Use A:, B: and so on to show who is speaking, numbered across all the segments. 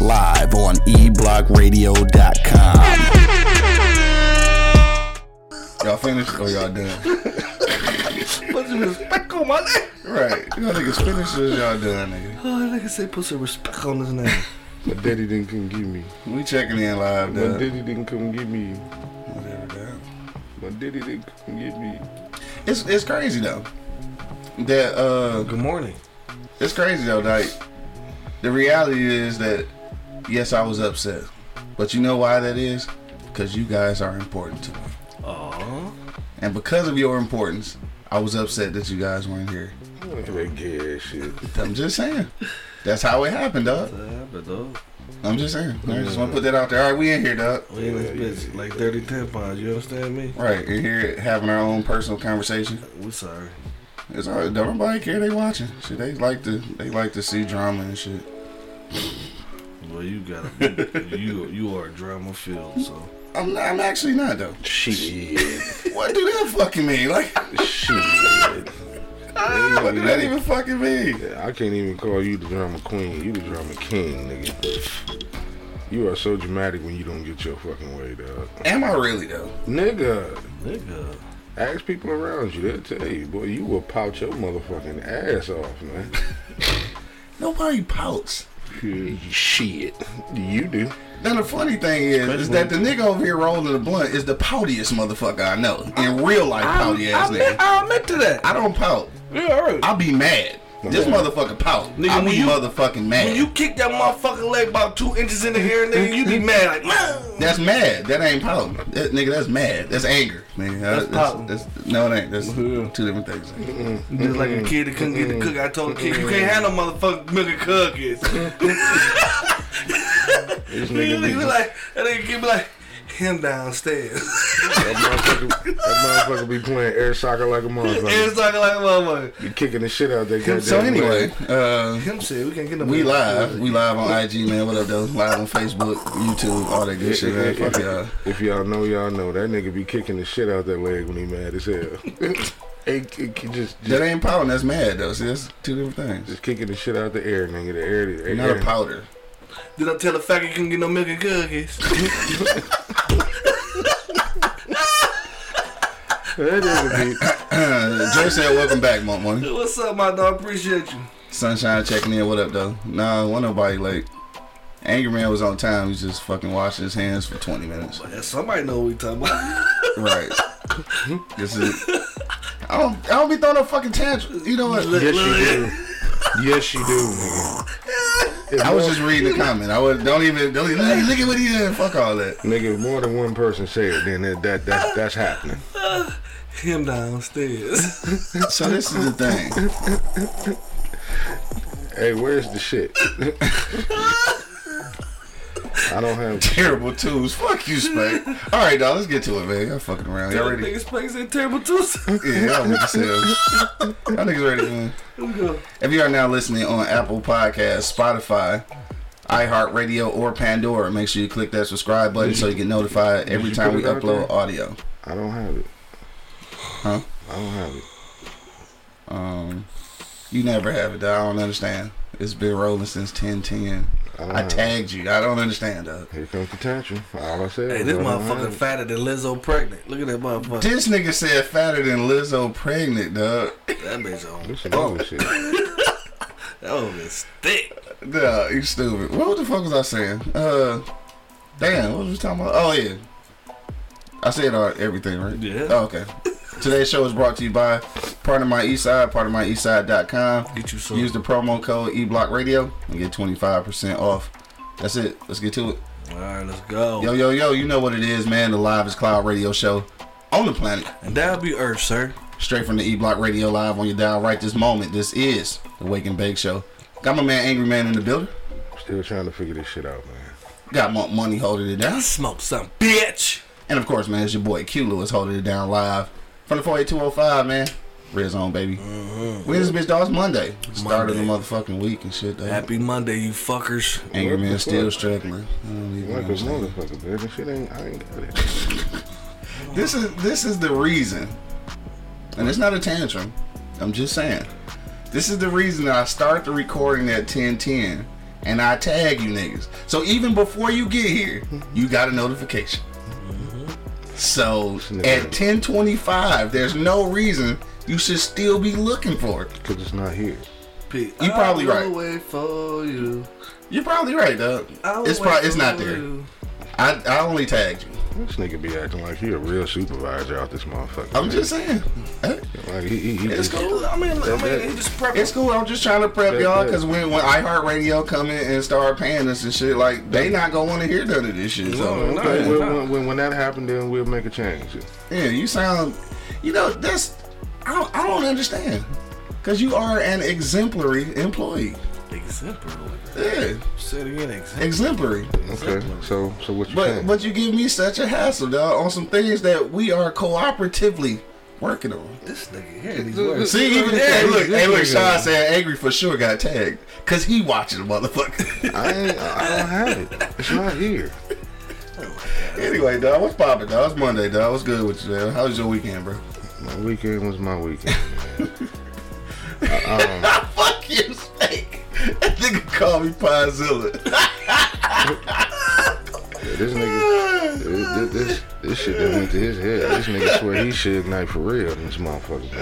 A: live on eblockradio.com.
B: Y'all finished or y'all done?
C: Put some respect on my name.
B: right. Y'all niggas finished or y'all done, nigga?
C: Oh, nigga say put some respect on his name.
D: My daddy didn't come get me.
B: We checking in live,
D: My
B: done.
D: daddy didn't come get me.
B: Whatever, done.
D: My daddy didn't come get me.
B: It's it's crazy though. That uh,
C: Good morning.
B: it's crazy though. Like the reality is that yes, I was upset, but you know why that is? Because you guys are important to me,
C: Aww.
B: and because of your importance, I was upset that you guys weren't here.
D: Look at that gay ass shit.
B: I'm just saying. That's how it happened, dog.
C: Yeah, but though,
B: I'm just saying. I just want to put that out there. All right, we in here, dog.
C: we in this bitch like 30 tampons. You understand me?
B: Right, in here having our own personal conversation.
C: We sorry.
B: It's all right. Don't nobody care. They watching. Shit, they like to. They like to see drama and shit.
C: Well, you got to you you are a drama filled, so
B: I'm. Not, I'm actually not though.
D: Shit.
B: What do that fucking mean? Like,
D: Shit.
B: what do that even fucking mean?
D: I can't even call you the drama queen. You the drama king, nigga. You are so dramatic when you don't get your fucking way, dog.
B: Am I really though?
D: Nigga,
C: nigga.
D: ask people around you. They'll tell you, boy, you will pout your motherfucking ass off, man.
B: Nobody pouts.
D: Shit. You do.
B: Now the funny thing is, is that the nigga over here rolling the blunt is the poutiest motherfucker I know. In real life, pouty ass
C: I,
B: nigga.
C: I admit to that.
B: I don't pout.
C: Yeah, all right.
B: I'll be mad. This motherfucker pout.
C: Nigga,
B: I'll be
C: you-
B: motherfucking mad.
C: When you kick that motherfucking leg about two inches in the air, nigga, you be mad like, man.
B: That's mad. That ain't pouting. That, nigga, that's mad. That's anger. Nigga.
C: That's pouting.
B: that's- no, it ain't. That's two different things.
C: Just like a kid that couldn't get the cook. I told the kid, you can't handle no motherfucking milk and cookies.
D: This
C: Nigga
D: nigga
C: be
D: be,
C: like, that nigga kid be like, him downstairs.
D: that motherfucker, that motherfucker be playing air soccer like a motherfucker.
C: it's talking like a motherfucker.
D: Be kicking the shit out that goddamn
B: So anyway, uh,
C: Him said, we can't get no
B: we live. We live on IG, man. What up, though? Live on Facebook, YouTube, all that good shit, man. Fuck y'all.
D: If y'all know, y'all know that nigga be kicking the shit out that leg when he mad as hell. hey, k- k- just,
B: That ain't powder. That's mad, though. See, that's two different things.
D: just kicking the shit out the air, nigga. The air, the air.
B: Not a powder.
C: Did I tell the fact you can't get no milk and cookies?
D: That nigga be,
B: Uh, Jay said, "Welcome back, Monk Money."
C: What's up, my dog? Appreciate you.
B: Sunshine checking in. What up, though? Nah, wasn't nobody late. Angry Man was on time. He was just fucking washing his hands for 20 minutes.
C: Yeah, somebody know what we talking about.
B: Right. this is. I don't. I don't be throwing no fucking tantrum. You know what?
D: yes, you do. Yes, you do, nigga. If
B: I was just reading the comment. I would don't even don't even look, look at what he did. Fuck all that.
D: Nigga, if more than one person said, it, then that, that, that that's happening.
C: him downstairs.
B: So this is the thing.
D: Hey, where's the shit? I don't have.
B: Terrible twos. Fuck you, Spade. All right, dog. Let's get to it, man. Y'all fucking around. Y'all ready?
C: Niggas space in terrible too.
B: Yeah, y'all ready to sell. Y'all niggas ready, man. If you are now listening on Apple Podcasts, Spotify, iHeartRadio, or Pandora, make sure you click that subscribe button so you get notified every time we upload
D: there?
B: audio.
D: I don't have it.
B: Huh?
D: I don't have it.
B: Um, you never have it, dog. I don't understand. It's been rolling since 1010.
D: I,
B: I tagged you. I don't understand, dog.
D: Here comes the tantrum. All I said.
C: Hey, this
D: I
C: motherfucker
D: it.
C: fatter than Lizzo pregnant. Look at that motherfucker.
B: This nigga said fatter than Lizzo pregnant, dog.
C: That bitch on.
D: This is other shit.
C: That one is thick.
B: Nah, you stupid. What the fuck was I saying? Uh, damn, what was we talking about? Oh yeah, I said all, everything right.
C: Yeah.
B: Oh, okay. Today's show is brought to you by Pardon My Eastside, Pardon My Eastside.com.
C: Get you some.
B: Use the promo code eBlockRadio and get 25% off. That's it. Let's get to it.
C: All right, let's go.
B: Yo, yo, yo, you know what it is, man. The Live is Cloud radio show on the planet.
C: And that'll be Earth, sir.
B: Straight from the E Block Radio Live on your dial right this moment. This is the Wake and Bake Show. Got my man Angry Man in the building.
D: Still trying to figure this shit out, man.
B: got mo- money holding it down.
C: Smoke some bitch.
B: And of course, man, it's your boy Q Lewis holding it down live from the 48205, man. Red Zone, baby. Mm-hmm. When is this bitch, dog? It's Monday. Start of the motherfucking week and shit, dog.
C: Happy Monday, you fuckers.
B: Angry
D: What
B: man still struggling. I don't even
D: Like a motherfucker, man. This shit ain't. I ain't got it.
B: This is this is the reason, and it's not a tantrum. I'm just saying, this is the reason that I start the recording at 10:10, and I tag you niggas. So even before you get here, you got a notification. So at 10:25, there's no reason you should still be looking for it.
D: Cause it's not here.
C: You
B: probably right.
E: Wait for you.
B: You're probably right, dog. It's probably it's not there. I I only tagged you.
D: This nigga be acting like he a real supervisor out this motherfucker.
B: I'm
D: man.
B: just saying.
D: Like he, he, he
B: It's
D: just,
B: cool.
C: I mean, I
D: That- that-
C: mean, he just prep.
B: It's cool. I'm just trying to prep y'all because when when iHeartRadio come in and start paying us and shit, like they not gonna want to hear none of this shit. So
C: No, no,
B: okay.
D: When, when, when, when that happened, then we'll make a change.
B: yeah, you sound, you know, that's I don't, I don't understand because you are an exemplary employee.
C: Exemplary.
B: Yeah,
C: Say it again. Exemplary.
B: exemplary.
D: Okay, so so what you
B: But
D: saying?
B: but you give me such a hassle, dog, on some things that we are cooperatively working on.
C: This nigga here. These words.
B: See, even
D: Yeah,
B: hey, look, hey, look, Sean said angry for sure got tagged because he watching the motherfucker.
D: I ain't, I don't have it. It's not here.
B: Anyway, dog, what's poppin', dog? It's Monday, dog. What's good with you, man? How was your weekend, bro?
D: My weekend was my weekend. Man. I, um,
B: Fuck you. That nigga called me Piezilla.
D: Yeah, this nigga, this, this, this shit that went to his head. This nigga swear he should ignite for real. This motherfucker,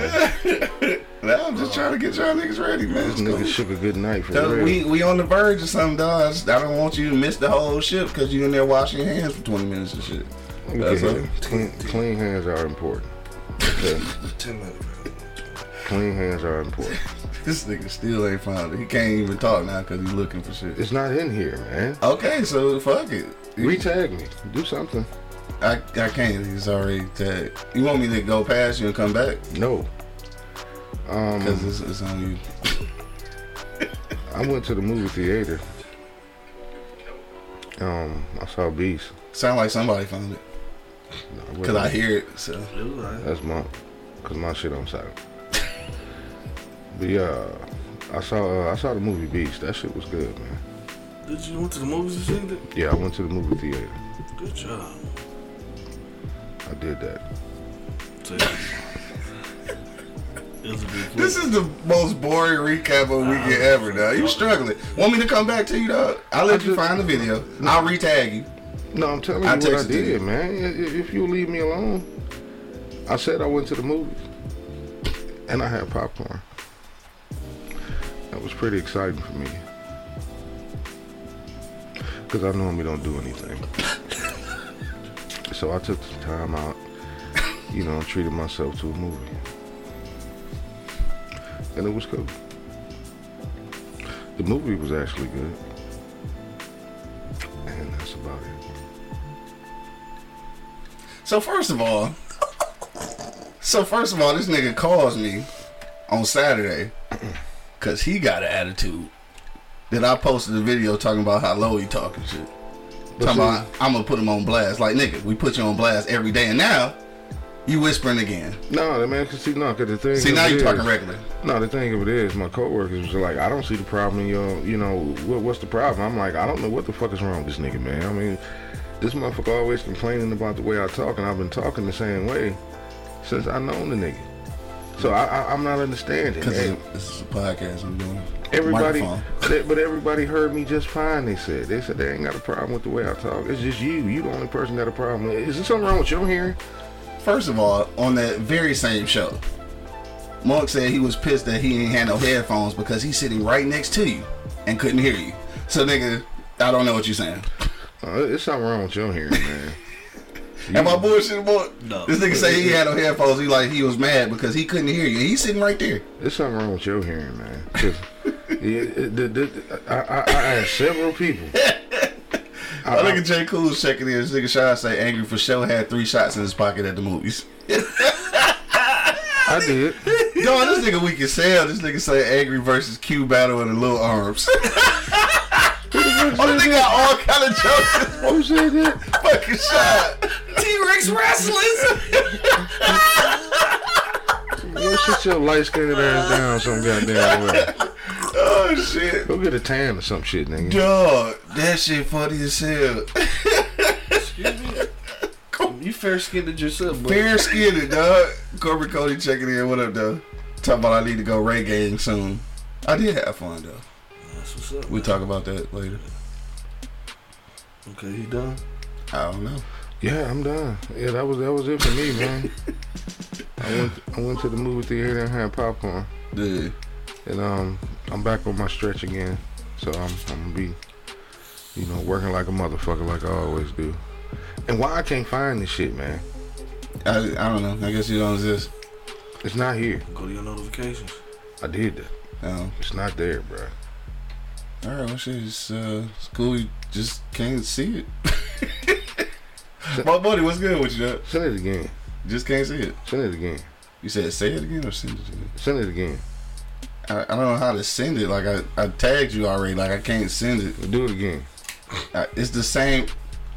D: man.
B: Now I'm just trying to get y'all niggas ready, man.
D: This nigga shook a good night for real.
B: we we on the verge of something, dog. I, just- I don't want you to miss the whole shit because you in there washing your hands for 20 minutes and shit. That's
D: Yeah, clean, clean hands are important. Okay.
C: Ten minutes.
D: Clean hands are important.
B: This nigga still ain't found it. He can't even talk now because he's looking for shit.
D: It's not in here, man.
B: Okay, so fuck it.
D: Retag me. Do something.
B: I, I can't. He's already tagged. You want me to go past you and come back?
D: No. Um,
B: Because it's, it's on you.
D: I went to the movie theater. Um, I saw Beast.
B: Sound like somebody found it.
D: No,
B: Because I hear it. So
D: That's my, cause my shit on silent. But yeah, I saw uh, I saw the movie Beast. That shit was good, man.
C: Did you went to the movies and seen it?
D: Yeah, I went to the movie theater.
C: Good job.
D: I did that.
C: So, it was a big
B: This is the most boring recap of a weekend ever, dog. You struggling. Want me to come back to you, dog? I'll let
D: I
B: you
D: just-
B: find the video. I'll retag you.
D: No, I'm telling you
B: I
D: what I
B: texted to you.
D: did, man. I- i- If you leave me alone, I said I went to the movies, and I had popcorn. That was pretty exciting for me, cause I normally don't do anything. so I took some time out, you know, treated myself to a movie, and it was cool. The movie was actually good, and that's about it.
B: So first of all, so first of all, this nigga calls me on Saturday because he got an attitude that I posted a video talking about how low he talking shit.
D: But
B: talking about I'm gonna put him on blast. Like nigga, we put you on blast every day, and now you whispering again.
D: No, the man, cause see, no, cause the thing.
B: See now you talking regular.
D: No, the thing of it is, my coworkers was like, I don't see the problem in your, you know, what, what's the problem? I'm like, I don't know what the fuck is wrong with this nigga, man. I mean, this motherfucker always complaining about the way I talk, and I've been talking the same way since I known the nigga. So I, I, I'm not understanding.
B: Because this is a podcast I'm doing.
D: everybody,
B: Microphone.
D: but everybody heard me just fine. They said they said they ain't got a problem with the way I talk. It's just you. You the only person that a problem. Is there something wrong with your hearing?
B: First of all, on that very same show, Monk said he was pissed that he ain't had no headphones because he's sitting right next to you and couldn't hear you. So nigga, I don't know what you're saying.
D: Uh, it's something wrong with your hearing, man.
B: Am I bullshit, boy?
C: No.
B: This nigga say he had no headphones. He like he was mad because he couldn't hear you. He's sitting right there.
D: There's something wrong with your hearing, man. yeah, the- the- I, I, I asked several people.
B: I look at Jay Cool's checking in. This nigga Sean say angry for show had three shots in his pocket at the movies.
D: I did.
B: Yo, this nigga weak as hell. This nigga say angry versus Q battle in the little arms.
D: Who the
B: Oh, they got all kind of jokes.
D: Who said that?
B: Fucking shot.
C: T-Rex wrestlers.
D: Go sit your light skinned ass down some goddamn way.
B: Oh shit.
D: Go get a tan or some shit, nigga.
B: Dog, that shit funny as hell.
C: Excuse me. You fair skinned yourself, bro.
B: Fair skinned, dog. Corbin Cody checking in. What up, though? Talking about I need to go reggae soon. I did have fun though.
C: That's what's up.
B: We'll talk about that later.
C: Okay, he done.
B: I don't know.
D: Yeah, I'm done. Yeah, that was that was it for me, man. I went I went to the movie theater and had popcorn,
B: Yeah.
D: and um, I'm back on my stretch again. So I'm I'm gonna be, you know, working like a motherfucker like I always do. And why I can't find this shit, man?
B: I, I don't know. I guess you don't exist.
D: It's not here.
C: Go to your notifications.
D: I did that.
B: Oh.
D: It's not there, bro.
B: All right, well, shit, it's, uh, it's cool. You just can't see it. My buddy, what's good with you? Dog?
D: Send it again.
B: Just can't see it.
D: Send it again.
B: You said say it again or send it again?
D: Send it again.
B: I, I don't know how to send it. Like I, I tagged you already. Like I can't send it.
D: Do it again.
B: I, it's the same.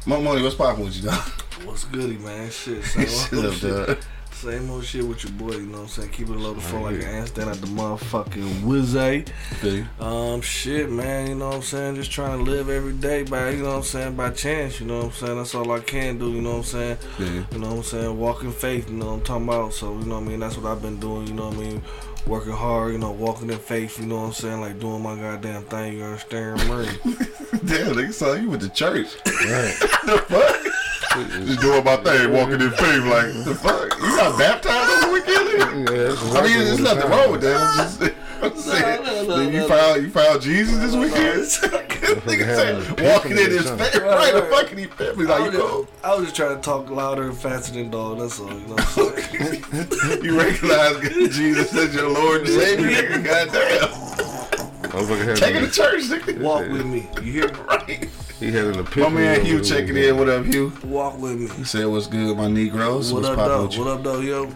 B: Mo money, what's popping with you, dog?
C: What's goody, man? Shit, same
B: Shut up,
C: shit.
B: dog.
C: Same old shit with your boy, you know what I'm saying? Keep it low the phone like an ant stand at the motherfucking Wizay. Um, shit, man, you know what I'm saying? Just trying to live every day by, you know what I'm saying, by chance, you know what I'm saying? That's all I can do, you know what I'm saying?
B: Yeah.
C: You know what I'm saying? Walking faith, you know what I'm talking about? So, you know what I mean? That's what I've been doing, you know what I mean? Working hard, you know, walking in faith, you know what I'm saying? Like doing my goddamn thing, you understand, Murray?
B: Damn, nigga, saw you went to church.
D: Right.
B: the fuck? Just doing my thing, walking in faith. Like the fuck? You got baptized over the weekend?
D: Yeah, that's
B: I mean, there's nothing
D: sounds
B: wrong with that. I'm just, I'm saying.
C: no, no,
B: Then you
C: no,
B: found you found Jesus this weekend. Nigga
D: having
B: said walking in his
D: something.
B: faith, right? A fucking epiphany.
C: I
B: Like
C: was,
B: you go,
C: just, I was just trying to talk louder and faster than dog, that's all, you know what I'm saying?
B: you recognize Jesus as your Lord and Savior. Nigga, goddamn.
D: Motherfucker had
B: Take it
D: an-
B: to church, nigga.
C: Walk with me, you hear me?
B: Right.
D: He had an
B: My
D: epiphany.
B: man
D: over
B: Hugh checking in. What up, Hugh?
C: Walk with me.
B: He said, "What's good, my Negroes?
C: What
B: What's
C: up, though? What up, though, yo?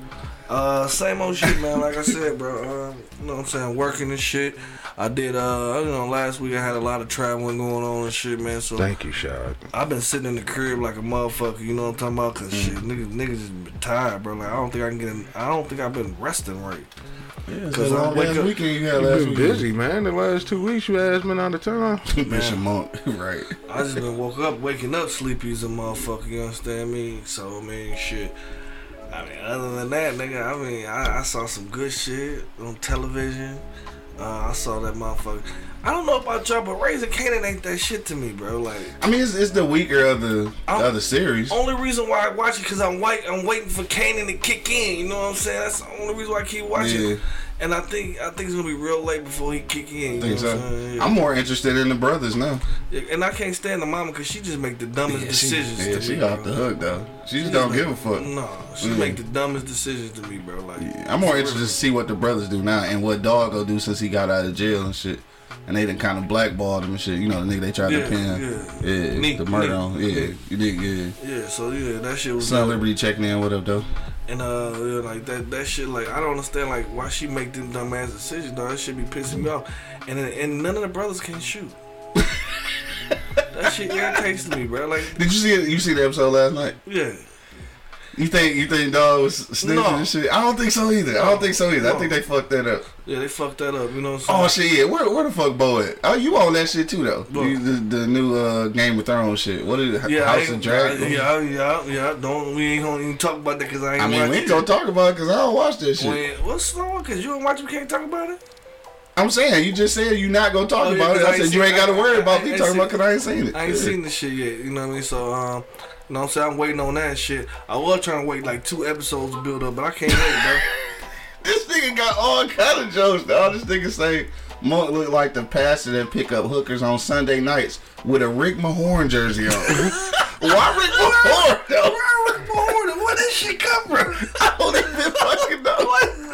C: Uh, same old shit, man. Like I said, bro. Um, you know what I'm saying? Working and shit. I did. Uh, you know, last week I had a lot of traveling going on and shit, man. So
D: Thank you, Shad.
C: I've been sitting in the crib like a motherfucker. You know what I'm talking about? Cause shit, niggas, niggas just been tired, bro. Like I don't think I can get. In, I don't think I've been resting right.
B: Yeah,
C: Cause
B: so
C: I
B: long
C: wake
B: last
C: up-
B: weekend you had last
D: been
B: weekend.
D: busy, man. The last two weeks you has been out of town.
B: Bishop Monk, right?
C: I just been woke up, waking up sleepy as a motherfucker. You understand me? So I mean, shit. I mean, other than that, nigga, I mean, I, I saw some good shit on television. Uh, I saw that motherfucker. I don't know about y'all, but Raising Kanan ain't that shit to me, bro. Like,
B: I mean, it's, it's the weaker of the, other series.
C: only reason why I watch it because I'm white. I'm waiting for Kanan to kick in. You know what I'm saying? That's the only reason why I keep watching.
B: Yeah.
C: And I think I think it's gonna be real late before he kick in.
B: Think so.
C: I'm. Yeah.
B: I'm more interested in the brothers now.
C: Yeah, and I can't stand the mama because she just make the dumbest
B: Yeah, she,
C: decisions.
B: yeah,
C: to
B: she
C: me,
B: off
C: bro.
B: the hook though. She just don't
C: just
B: give a fuck.
C: No, she
B: Mm.
C: make the dumbest decisions to me, bro. Like,
B: I'm more interested to see what the brothers do now and what Dog go do since he got out of jail and shit. And they done kind of blackballed him and shit. You know, the nigga they tried
C: Yeah,
B: to pin.
C: yeah.
B: Yeah,
C: Nick,
B: the murder
C: Nick,
B: on. Yeah,
C: Nick.
B: you did good.
C: Yeah, so yeah, that shit was.
B: Son
C: good.
B: Liberty checking in. What up, though?
C: And uh, like that, that shit, like I don't understand, like why she make them dumb ass decisions. Though that shit be pissing me off. And and none of the brothers can shoot. that shit irritates me, bro. Like,
B: Did you see it? You see the episode last night?
C: yeah,
B: You think you think Dog was snitching
C: No.
B: and shit? I don't think so either. I don't think so either. I think they fucked that up.
C: yeah, they fucked that up. You know what I'm
B: Oh shit, yeah. Where, where the fuck Bo at? Oh, you on that shit too though? You, the, the new uh, Game of Thrones shit. What is it?
C: yeah,
B: House of Dragons?
C: Yeah, yeah, yeah. Don't we ain't gonna even talk about that because I ain't.
B: I mean, we ain't gonna talk about it because I don't watch that shit.
C: Wait, what's wrong? Cause you don't watch, we can't talk about it.
B: I'm saying you just said you're not gonna talk
C: Oh, yeah,
B: about it. I
C: I
B: said you ain't got to worry about
C: I
B: me talking about because I ain't seen it.
C: I ain't
B: Yeah.
C: seen the shit yet. You know what I mean? So um, you know what I'm saying? I'm waiting on that shit. I was trying to wait like two episodes to build up, but I can't wait, bro.
B: This nigga got all kind of jokes. Dog. This nigga say Monk look like the pastor that pick up hookers on Sunday nights with a Rick Mahorn jersey on. Why Rick Mahorn?
C: Where Rick Mahorn? Where did she come from?
B: I don't even fucking know.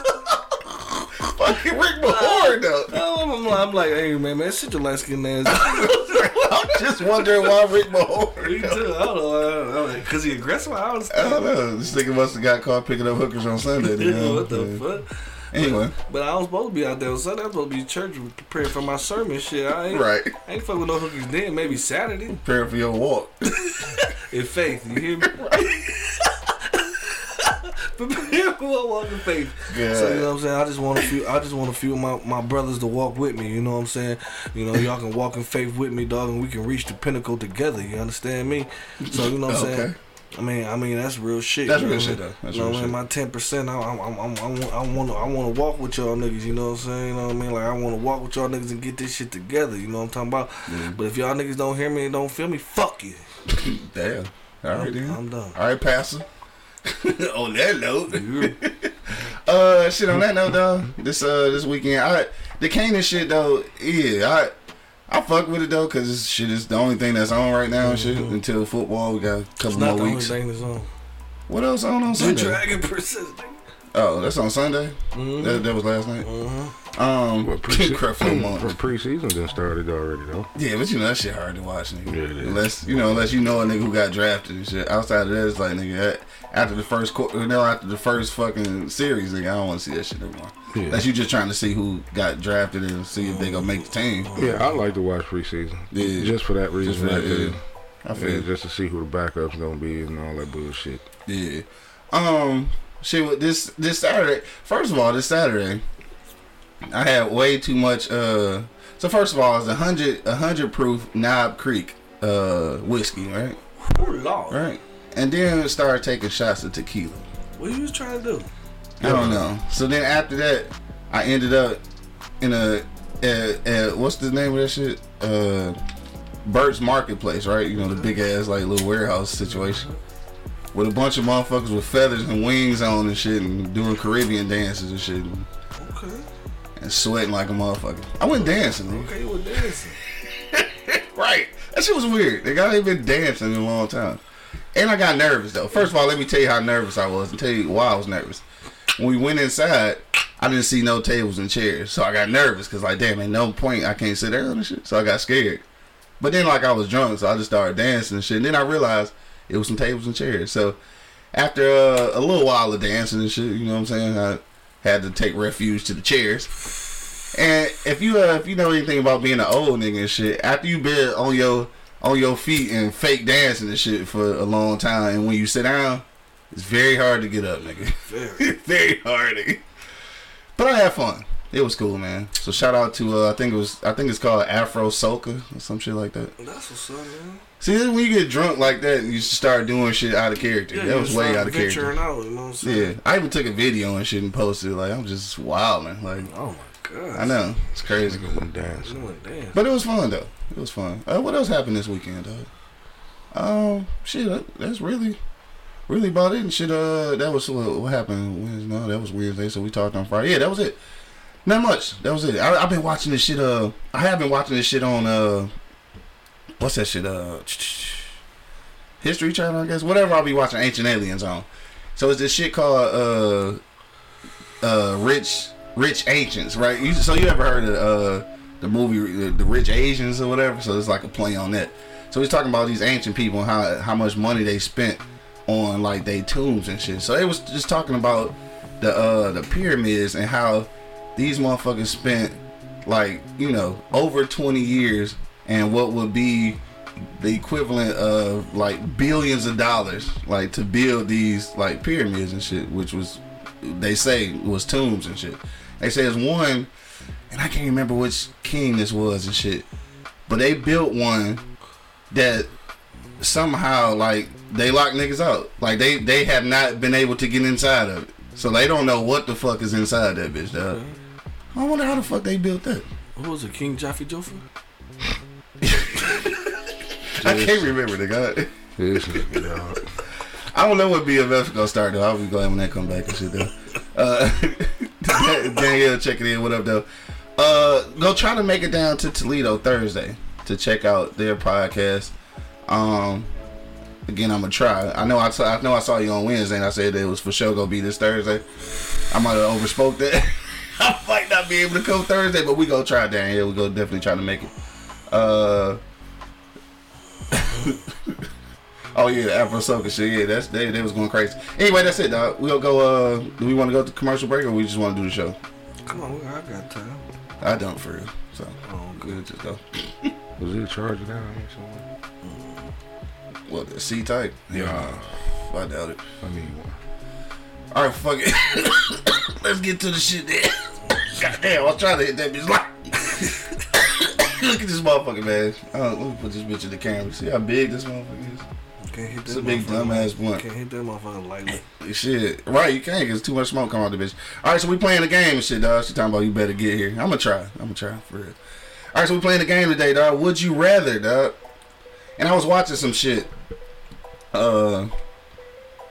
B: Fucking Rick Mahorn though.
C: Oh, I'm, I'm like, hey man, man, sit your light skin ass.
B: I'm just wondering why Rick
C: Me
B: Mahorn.
C: too. I don't know. I don't know. Cause he aggressive. I
B: I don't know. This nigga must have got caught picking up hookers on Sunday. You know?
C: what the fuck?
B: Anyway,
C: But I was supposed to be out there on Sunday. I was supposed to be in church preparing for my sermon. Shit, I ain't.
B: right.
C: I ain't fucking with no hookers then. Maybe Saturday.
B: Preparing for your walk.
C: In faith, you hear me? Prepare for a walk in faith.
B: Yeah.
C: So you know what I'm saying. I just want a few. I just want a few of my, my brothers to walk with me. You know what I'm saying. You know y'all can walk in faith with me, dog, and we can reach the pinnacle together. You understand me? So you know what I'm
B: Okay.
C: saying. I mean, I mean that's real shit.
B: That's
C: know
B: real shit, though. That's
C: you know
B: real
C: what I mean?
B: shit.
C: My ten percent. I, I, I, I, I want. To I want to walk with y'all niggas. You know what I'm saying? You know what I mean? Like I want to walk with y'all niggas and get this shit together. You know what I'm talking about? But if y'all niggas don't hear me and don't feel me, fuck you.
B: Damn. All right, then.
C: I'm done.
B: All right, Pastor. on that note, uh, shit. On that note, though, this uh this weekend, I the Kanan shit though, yeah, I I fuck with it though, cause this shit is the only thing that's on right now and shit. Until football, we got a
C: It's
B: couple
C: not
B: more
C: the only
B: weeks.
C: thing that's on.
B: What else on on
C: The
B: Sunday?
C: dragon persisting.
B: Oh, that's on Sunday.
C: Mm-hmm.
B: That, that was last night. Um,
D: Well, pre-
B: Creflo Month.
D: preseason done started already though.
B: Yeah, but you know that shit hard to watch, nigga.
D: Yeah, it is.
B: Unless you know, unless you know a nigga who got drafted and shit. Outside of that, it's like nigga after the first quarter, you know, after the first fucking series, nigga, I don't want to see that shit anymore.
D: Yeah.
B: Unless you just trying to see who got drafted and see if they gonna make the team.
D: Yeah, I like to watch preseason.
B: Yeah.
D: Just for that reason.
B: Just for that, yeah. I
D: Yeah,
B: feel
D: just to see who the backup's gonna be and all that bullshit.
B: yeah. Um, shit. With this this Saturday, first of all, this Saturday, I had way too much. Uh, so first of all, it's a hundred a hundred proof Knob Creek uh whiskey, right?
C: Oh lord.
B: Right. And then started taking shots of tequila.
C: What you was trying to do?
B: I don't know. So then after that, I ended up in a, uh, uh, what's the name of that shit? Uh, Bert's Marketplace, right? You know the big ass like little warehouse situation with a bunch of motherfuckers with feathers and wings on and shit and doing Caribbean dances and shit
C: Okay.
B: And sweating like a motherfucker. I went dancing. nigga.
C: Okay, you were dancing.
B: Right. That shit was weird. They got ain't been dancing in a long time. And I got nervous though. First of all, let me tell you how nervous I was and tell you why I was nervous. When we went inside, I didn't see no tables and chairs. So I got nervous because like damn, at no point I can't sit down and shit. So I got scared. But then like I was drunk, so I just started dancing and shit. And then I realized it was some tables and chairs. So after uh, a little while of dancing and shit, you know what I'm saying, I had to take refuge to the chairs. And if you uh, if you know anything about being an old nigga and shit, after you been on your on your feet and fake dancing and shit for a long time, and when you sit down, it's very hard to get up, nigga.
C: Very.
B: very hard. Nigga. But I had fun. It was cool, man. So shout out to uh, I think it was I think it's called Afro Soca or some shit like that.
C: That's what's up, man.
B: See, when you get drunk like that, and you start doing shit out of character.
C: Yeah,
B: that was way out of character.
C: out, you know what I'm saying?
B: Yeah, I even took a video and shit and posted it. Like I'm just wilding. Like
C: Oh my god.
B: I know it's crazy.
D: Nigga went dancing.
C: You went dancing.
B: But it was fun though. It was fun. Uh, what else happened this weekend, dog? Um, shit, that, that's really, really about it. And shit, uh, that was what, what happened. Wednesday, no, that was Wednesday. So we talked on Friday. Yeah, that was it. Not much. That was it. I, I've been watching this shit. Uh, I have been watching this shit on uh, what's that shit? Uh, History Channel, I guess. Whatever I'll be watching Ancient Aliens on. So it's this shit called uh, uh, Rich Rich Ancients, right? You, so you ever heard of uh the movie the, the Rich Asians or whatever? So it's like a play on that. So he's talking about these ancient people and how how much money they spent on like they tombs and shit. So it was just talking about the uh the pyramids and how these motherfuckers spent like you know over 20 years and what would be the equivalent of like billions of dollars like to build these like pyramids and shit which was they say was tombs and shit they say it's one and i can't remember which king this was and shit but they built one that somehow like they lock niggas out like they they have not been able to get inside of it so they don't know what the fuck is inside that bitch dog. i wonder how the fuck they built that
C: Who was it? King Jaffe Joffer?
B: i can't remember the guy
D: This nigga, dog.
B: I don't know what BFF's gonna start though. I'll be glad when they come back and shit though. Uh, Danielle checking in. What up though? Uh, go try to make it down to Toledo Thursday to check out their podcast. Um, again, I'm gonna try. I know I know I saw you on Wednesday and I said it was for sure gonna be this Thursday. I might have overspoke that. I might not be able to come Thursday, but we gonna try Danielle. We gonna definitely try to make it. Uh. Oh yeah, the Afro Soca shit. Yeah, that's they, they was going crazy. Anyway, that's it, dog. We'll go. Uh, do we want to go to commercial break or we just want to do the show?
C: Come on, I got time.
B: I don't for real. So
C: Oh,
B: we'll just go.
D: Was it charging down here somewhere?
B: What the C type?
D: Yeah.
B: I doubt it.
D: I need one.
B: All right, fuck it. Let's get to the shit there. God damn, I was trying to hit that bitch like. Look at this motherfucker, man. Uh, let me put this bitch in the camera. See how big this motherfucker is?
C: Can't hit that
B: It's a big dumbass blunt.
C: Can't hit that motherfucker lightly.
B: Shit, right? You can't because too much smoke come out the bitch. All right, so we playing the game and shit, dog. She talking about you better get here. I'm gonna try. I'm gonna try for real. All right, so we playing the game today, dog. Would you rather, dog? And I was watching some shit. Uh,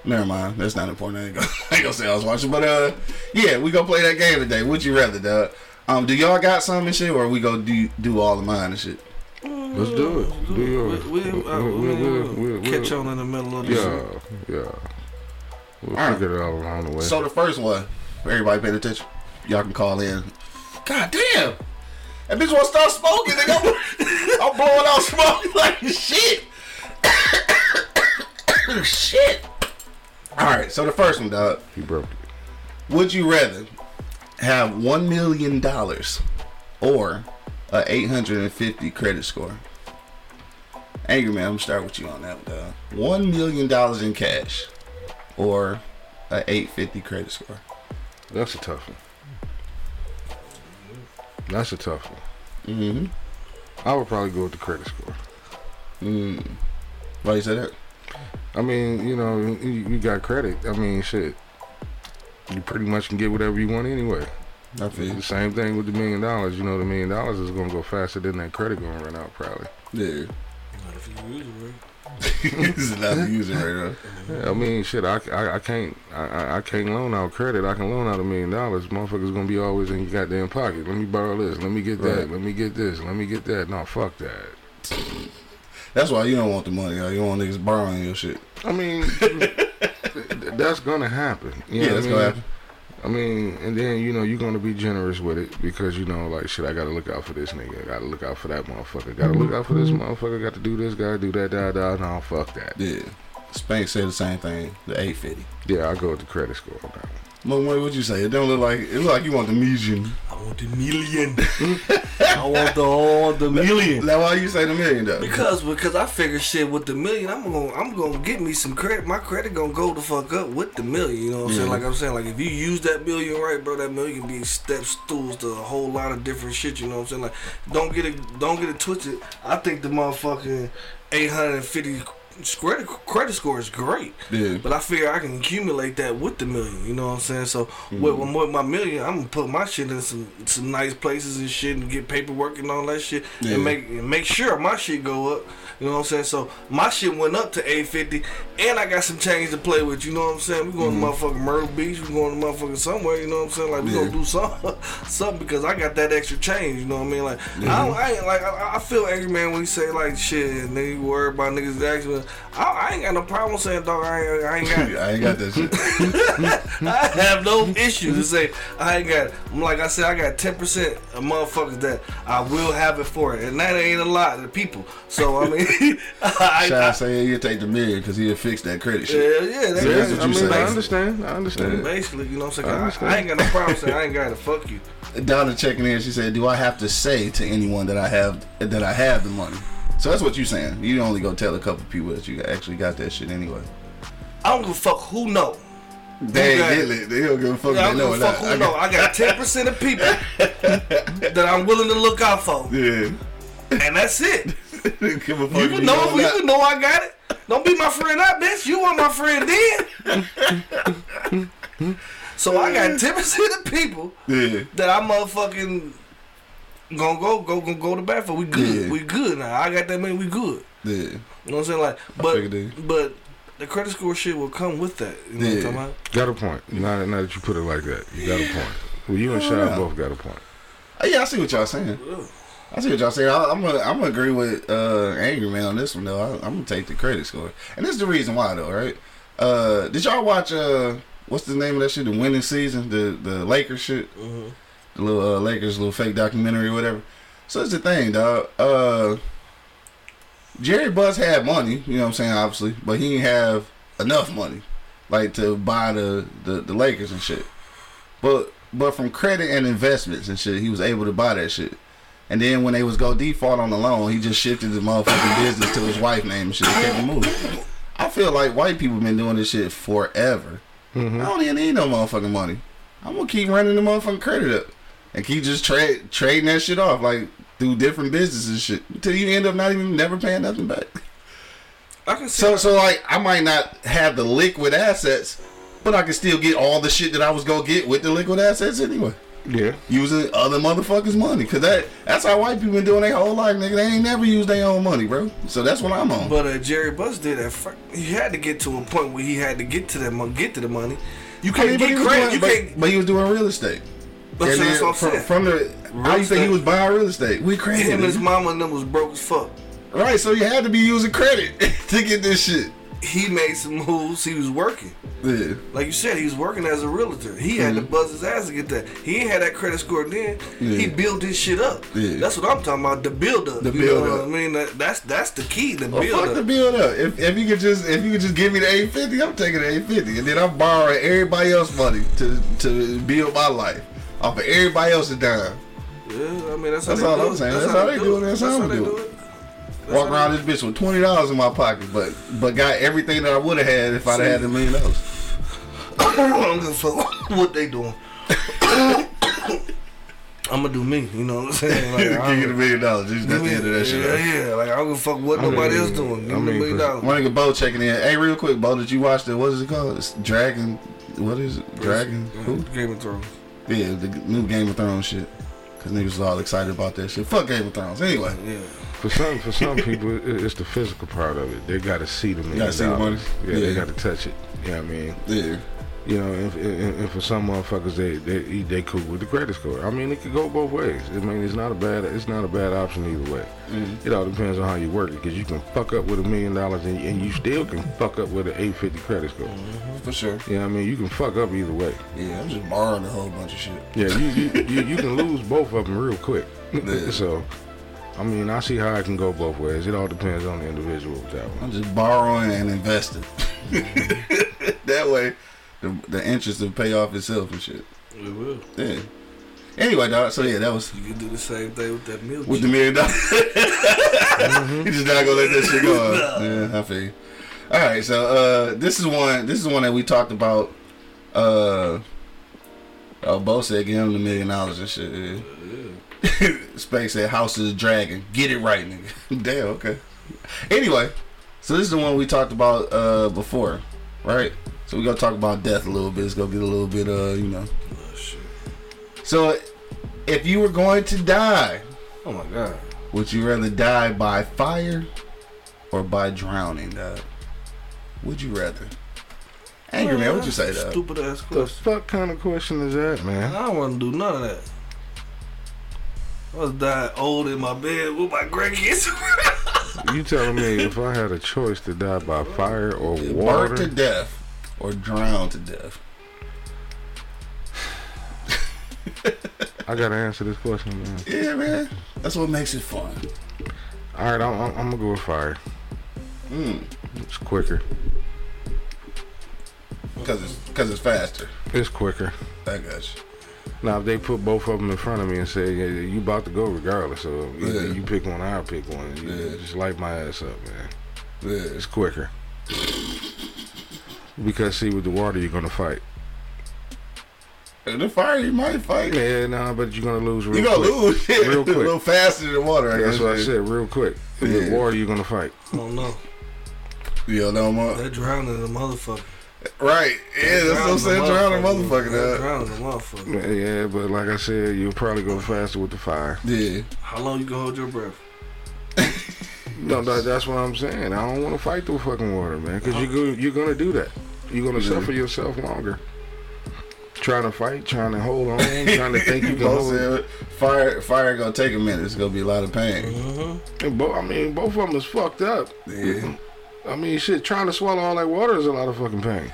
B: never mind. That's not important. I ain't gonna, I ain't gonna say I was watching, but uh, yeah, we gonna play that game today. Would you rather, dog? Um, do y'all got something and shit, or we go do do all of mine and shit?
D: Let's do it. Do yours.
C: We, we, uh,
D: We'll-
C: we,
D: we'll-
C: we'll
D: we'll-
C: catch on in the middle of the shit.
D: Yeah, yeah. We'll
B: All right.
D: figure it out along the way.
B: So the first one, everybody paying attention. Y'all can call in. God damn! That bitch wanna start smoking, nigga. I'm, I'm blowing out smoke like shit. shit. Alright, so the first one, dog.
D: he broke it.
B: Would you rather have one million dollars or a eight hundred and fifty credit score? Angry man, I'm gonna start with you on that one. One million dollars in cash or a eight fifty credit score.
D: That's a tough one. That's a tough one.
B: Mm-hmm.
D: I would probably go with the credit score.
B: Mm. Why you say that?
D: I mean, you know, you, you got credit. I mean, shit. You pretty much can get whatever you want anyway.
B: I feel
D: The same thing with the million dollars. You know, the million dollars is gonna go faster than that credit gonna run out probably.
B: Yeah.
C: Not if you use it right.
B: this is not using right now.
D: Yeah, I mean, shit. I, I, I can't I, I- I can't loan out credit. I can loan out a million dollars. Motherfuckers gonna be always in your goddamn pocket. Let me borrow this. Let me get that.
B: Right.
D: Let me get this. Let me get that. No, fuck that.
B: That's why you don't want the money. Yo. You don't want niggas borrowing your shit.
D: I mean, th- that's gonna happen. You know
B: yeah, that's
D: I
B: gonna happen.
D: I mean, and then you know you're gonna be generous with it because you know like shit. I gotta look out for this nigga. I gotta look out for that motherfucker. Gotta look out for this mm-hmm. motherfucker. Got to do this. Gotta do that. Da da. No, fuck that.
B: Yeah. Spank said the same thing. The eight fifty.
D: Yeah, I go with the credit score on that one.
B: Mo, what you say? It don't look like it look like you want the million.
C: I want the million. I want the all the million.
B: Now why you say the million though?
C: Because because I figure shit with the million, I'm gonna I'm gonna get me some credit. My credit gonna go the fuck up with the million. You know what I'm saying? Like I'm saying, like if you use that million right, bro, that million be step stools to a whole lot of different shit. You know what I'm saying? Like don't get it don't get it twisted. I think the motherfucking 850 credit credit score is great.
B: Yeah.
C: But I figure I can accumulate that with the million. You know what I'm saying? So
B: Mm-hmm.
C: with, with my million, I'm gonna put my shit in some some nice places and shit, and get paperwork and all that shit,
B: Yeah.
C: and make and make sure my shit go up. You know what I'm saying? So my shit went up to 850, and I got some change to play with. You know what I'm saying? We going to motherfucking Myrtle Beach. We going to motherfucking somewhere. You know what I'm saying? Like we
B: Mm-hmm. Yeah.
C: gonna do something, something because I got that extra change. You know what I mean? Like I, don't, I ain't like I, I feel angry man when you say like shit, and then you worry about niggas asking. I, I ain't got no problem saying dog. I ain't, I ain't got.
B: I ain't got that shit.
C: I have no issue to say I ain't got. I'm like I said, I got ten percent of motherfuckers that I will have it for it, and that ain't a lot of people. So I mean, I,
B: Shy
C: I,
B: say he'll take the million because he'll fix that credit shit.
C: yeah,
B: Yeah, that's what
D: I
B: you
D: mean,
B: say.
D: I understand. I understand.
C: Basically, you know what I'm saying? I,
D: understand.
C: I ain't got no problem saying I ain't got to fuck you.
B: Donna checking in. She said, "Do I have to say to anyone that I have that I have the money?" So that's what you saying. You only go tell a couple people that you actually got that shit anyway.
C: I don't give a fuck who know.
B: They ain't it. They don't give a fuck.
C: I don't
B: know
C: give a fuck
B: I
C: who know.
B: got-
C: I got ten percent of people that I'm willing to look out for,
B: Yeah.
C: and that's it.
B: give a fuck.
C: You can know. You can know I got it. Don't be my friend now, bitch. You want my friend then. so I got ten percent of people
B: Yeah.
C: that I motherfucking gonna go go gonna go to bat for. We good.
B: Yeah.
C: We good now. I got that man. We good.
B: Yeah.
C: You know what I'm saying? Like, but but the credit score shit will come with that. You know what I'm
B: Yeah.
C: talking about?
D: Got a point. Now, now that you put it like that, you got a point. Well, you and Shy both got a point.
B: Uh, Yeah, I see what y'all saying. I see what y'all saying. I, I'm gonna I'm gonna agree with uh, Angry Man on this one though. I, I'm gonna take the credit score, and this is the reason why though, right? Uh, did y'all watch uh, what's the name of that shit? The winning season, the the Lakers shit,
C: Mm-hmm.
B: the little uh, Lakers little fake documentary or whatever. So it's the thing, dog. Uh, Jerry Buss had money, you know what I'm saying, obviously, but he didn't have enough money, like to buy the, the, the Lakers and shit. But but from credit and investments and shit, he was able to buy that shit. And then when they was go default on the loan, he just shifted his motherfucking business to his wife name and shit. and Kept it moving. I feel like white people been doing this shit forever. Mm-hmm. I don't even need no motherfucking money. I'm gonna keep running the motherfucking credit up and keep just trade trading that shit off like through different businesses and shit until you end up not even never paying nothing back.
C: I can see.
B: So so like I might not have the liquid assets, but I can still get all the shit that I was gonna get with the liquid assets anyway.
D: Yeah.
B: Using other motherfuckers' money, cause that that's how white people been doing their whole life, nigga. They ain't never used their own money, bro. So that's what I'm on.
C: But uh, Jerry Buss did that. fir- He had to get to a point where he had to get to that money, get to the money. You can't
B: mean, but,
C: get credit.
B: doing,
C: You
B: but,
C: can't.
B: but he was doing real estate.
C: But
B: And
C: so that's what I'm
B: from,
C: saying.
B: from the
C: Real
B: you think he was buying real estate? We crazy.
C: Him and his mama and them was broke as fuck.
B: Right, so you had to be using credit to get this shit.
C: He made some moves. He was working.
B: Yeah.
C: Like you said, he was working as a realtor. He had to
B: Mm-hmm.
C: buzz his ass to get that. He ain't had that credit score then.
B: Yeah.
C: He built this shit up.
B: Yeah.
C: That's what I'm talking about. The build up.
B: The
C: you
B: build
C: know
B: up.
C: What I mean, that, that's that's the key. The
B: Well,
C: build
B: fuck
C: up.
B: the build up. If, if you could just if you could just give me the eight fifty, I'm taking the eight fifty, and then I'm borrowing everybody else's money to to build my life off of everybody else's dime.
C: yeah, I mean that's,
B: That's
C: how
B: all
C: they do
B: I'm
C: it.
B: saying. That's how they do it. That's how I'm
C: they
B: do
C: do
B: it.
C: It. That's
B: Walk around this bitch with twenty dollars in my pocket, but but got everything that I would have had if I'd have had a million dollars.
C: I don't give a fuck what they doing. I'm gonna do me. You know what I'm saying? Like, I
B: Give you the million dollars. Just at the end of that shit.
C: Yeah, yeah. Like I don't give a fuck what
D: I
C: nobody
D: mean,
C: else doing. Give
D: I
C: me the
D: mean,
C: million
D: for-
C: dollars.
B: One nigga Bo checking in. Hey, real quick, Bo, did you watch the what is it called? It's Dragon. What is it? Dragon. Who?
C: Game of Thrones.
B: Yeah, the new Game of Thrones shit. Cause niggas was all excited about that shit. Fuck Game of Thrones. Anyway,
C: Yeah.
D: For some, for some people, it's the physical part of it. They got to see the million
B: see the money.
D: dollars. Yeah, they got to touch it. You know I mean?
B: yeah.
D: You know, and, and, and for some motherfuckers, they, they they cool with the credit score. I mean, it could go both ways. I mean, it's not a bad it's not a bad option either way.
B: Mm-hmm.
D: It all depends on how you work it, because you can fuck up with a million dollars and, and you still can fuck up with an 850 credit score.
B: For sure.
D: Yeah, I mean, you can fuck up either way.
B: Yeah, I'm just borrowing a whole bunch of shit.
D: Yeah, you you, you, you can lose both of them real quick.
B: Yeah.
D: so, I mean, I see how it can go both ways. It all depends on the individual with that one.
B: I'm just borrowing and investing. that way, the, the interest will pay off itself and shit.
C: It will.
B: Yeah. Anyway, dog. So yeah, that was
C: You can do the same thing with that milk.
B: with the million dollars. You just not gonna let that shit go. Yeah, I feel you. All right, so uh, this is one. This is one that we talked about. Uh, oh, Bo said give him the million dollars and shit. Yeah. Space said house is dragging. Get it right, nigga. Damn. Okay. Anyway, so this is the one we talked about uh before, right? So we're gonna talk about death a little bit. It's gonna get a little bit uh you know.
C: Oh, shit.
B: So if you were going to die,
C: Oh my god.
B: would you rather die by fire or by drowning, dog? Would you rather? Angry man, what'd you say, dog?
C: Stupid ass question.
D: The
C: question.
D: fuck kind of question is that, man?
C: I don't want to do none of that. I was dying old in my bed with my grandkids.
D: You telling me if I had a choice to die by fire or water?
B: Burn to death or drown to death?
D: I gotta answer this question, man.
B: Yeah, man. That's what makes it fun.
D: All right, I'm, I'm, I'm gonna go with fire.
B: Mm.
D: It's quicker.
B: Cause it's cause it's faster.
D: It's quicker.
B: I got you.
D: Now, if they put both of them in front of me and say, yeah, you about to go regardless, so
B: Yeah.
D: you pick one, I'll pick one. You
B: Yeah.
D: Just light my ass up, man.
B: Yeah.
D: It's quicker. Because, see, with the water, you're going to fight.
B: In the fire, you might fight.
D: Yeah, nah, but you're going to lose real
B: You gonna
D: quick.
B: lose
D: Real quick.
B: a little faster than water. I
D: That's
B: guess.
D: what I said, real quick. With
B: Yeah.
D: water, you're going to fight.
C: I don't know.
B: You don't know more.
C: That drowning the motherfucker.
B: Right. Yeah, that's what I'm saying. Drowning motherfucker,
C: That
B: dog.
C: the motherfucker.
D: Yeah, but like I said, you'll probably go faster with the fire.
B: Yeah.
C: How long you gonna hold your breath?
D: No, that, that's what I'm saying. I don't want to fight through fucking water, man, because you go, you're going to do that. You're going to
B: Yeah.
D: suffer yourself longer. Trying to fight, trying to hold on, trying to think you can
B: Both
D: hold
B: said, fire, fire gonna take a minute. It's gonna be a lot of pain.
C: Mm-hmm.
D: And bo- I mean, both of them is fucked up.
B: Yeah.
D: I mean, shit, trying to swallow all that water is a lot of fucking pain.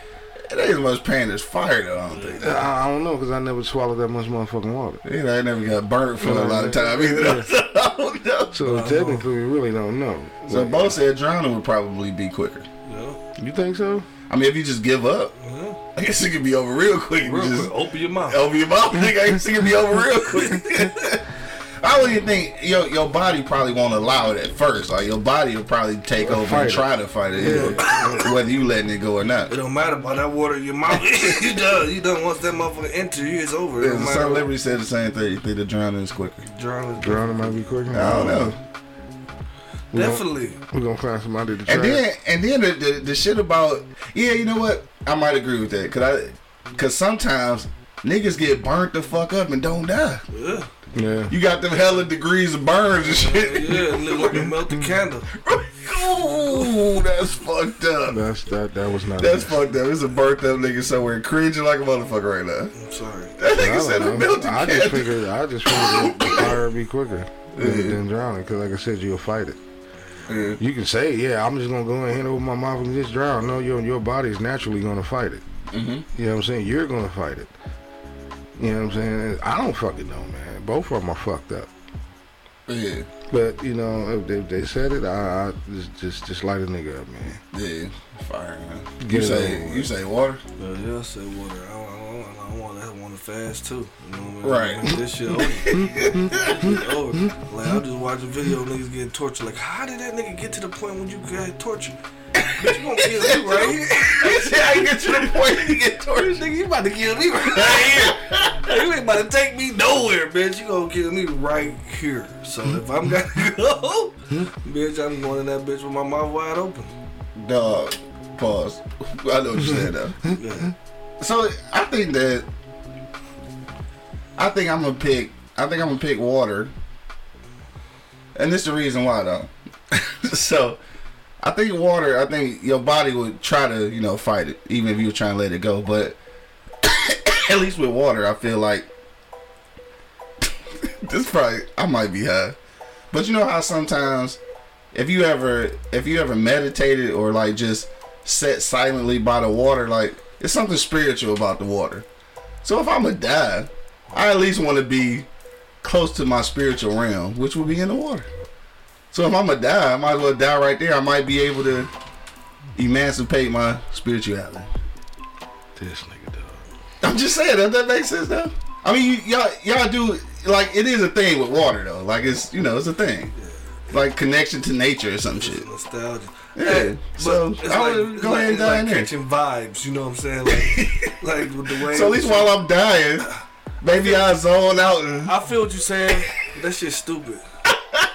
B: It ain't as much pain as fire, though. I don't think.
D: I, I don't know, because I never swallowed that much motherfucking water.
B: You know, I never got burnt for a lot of time either. I don't know.
D: So technically, we really don't know.
B: So both said drowning would probably be quicker.
C: Yeah,
D: You think so?
B: I mean, if you just give up,
C: yeah.
B: I guess it could be over real quick. you
C: Real
B: just
C: quick, open your mouth.
B: Open your mouth. Nigga, I guess it could be over real quick. I wouldn't think your your body probably won't allow it at first. Like your body will probably take over
D: fight
B: and
D: it.
B: try to fight it, whether you letting it go or not.
C: It don't matter about that water in your mouth. you done. You done. Once that motherfucker enter you, it's over. It
B: Yeah,
C: don't matter.
B: Liberty said the same thing. You think the drowning is quicker?
C: Drowning.
D: Drowning might be quicker.
B: I don't know.
D: We gonna-
C: Definitely.
D: We're gonna find somebody to try.
B: And then and then the, the the shit about yeah, you know what? I might agree with that. Cause I cause sometimes niggas get burnt the fuck up and don't die.
C: Yeah.
D: Yeah.
B: You got them hella degrees of burns and shit.
C: Yeah, it look like a melted candle.
B: Ooh, that's fucked up.
D: That's that. That was not.
B: That's fucked up. There's a burnt up nigga somewhere cringing like a motherfucker right now.
C: I'm sorry.
B: That
D: I,
B: nigga said a
D: don't know.
B: melted
D: I just figured. I just figured the fire would be quicker than, than drowning. Cause like I said, you'll fight it.
B: Yeah.
D: You can say, yeah, I'm just gonna go and hand over my mouth and just drown. No, your your body's naturally gonna fight it.
B: Mhm.
D: You know what I'm saying? You're gonna fight it. You know what I'm saying? I don't fucking know, man. Both of them are fucked up.
B: Yeah,
D: But you know, if they, if they said it, I, I just just just light a nigga up, man.
B: yeah. Fire, man.
D: Get
B: You say
D: over
B: you say water?
C: Yeah, yeah, I say water. I don't, I I want that one to fast too. You know what I mean?
B: Right.
C: This shit over. This shit over. Like I just watched a video of niggas getting tortured. Like, how did that nigga get to the point when you got tortured? Bitch, you gonna kill me right here?
B: He said I get to the point to get tortured.
C: Nigga, you about to kill me right here. You ain't about to take me nowhere, bitch. You gonna kill me right here. So if I'm gonna go, bitch, I'm going in that bitch with my mouth wide open.
B: Dog. Pause. I know what saying though.
C: Yeah.
B: So I think that I think I'm gonna pick. I think I'm gonna pick water, and this is the reason why though. so I think water. I think your body would try to you know fight it, even if you were trying to let it go. But at least with water, I feel like this probably I might be high, but you know how sometimes if you ever if you ever meditated or like just sat silently by the water, like it's something spiritual about the water. So if I'm gonna die, I at least want to be close to my spiritual realm, which would be in the water. So if I'm gonna die, I might as well die right there. I might be able to emancipate my spirituality.
D: This nigga dog.
B: I'm just saying that that makes sense though. I mean, y'all y'all do like it is a thing with water though. Like it's you know it's a thing, like connection to nature or some shit.
C: Nostalgia.
B: Yeah. So I
C: like,
B: would
C: it's
B: go
C: like,
B: ahead and die
C: like
B: in there.
C: catching vibes. You know what I'm saying? Like, like with the way.
B: So at least while I'm dying, maybe I zone out and.
C: I feel what you're saying. That shit's stupid.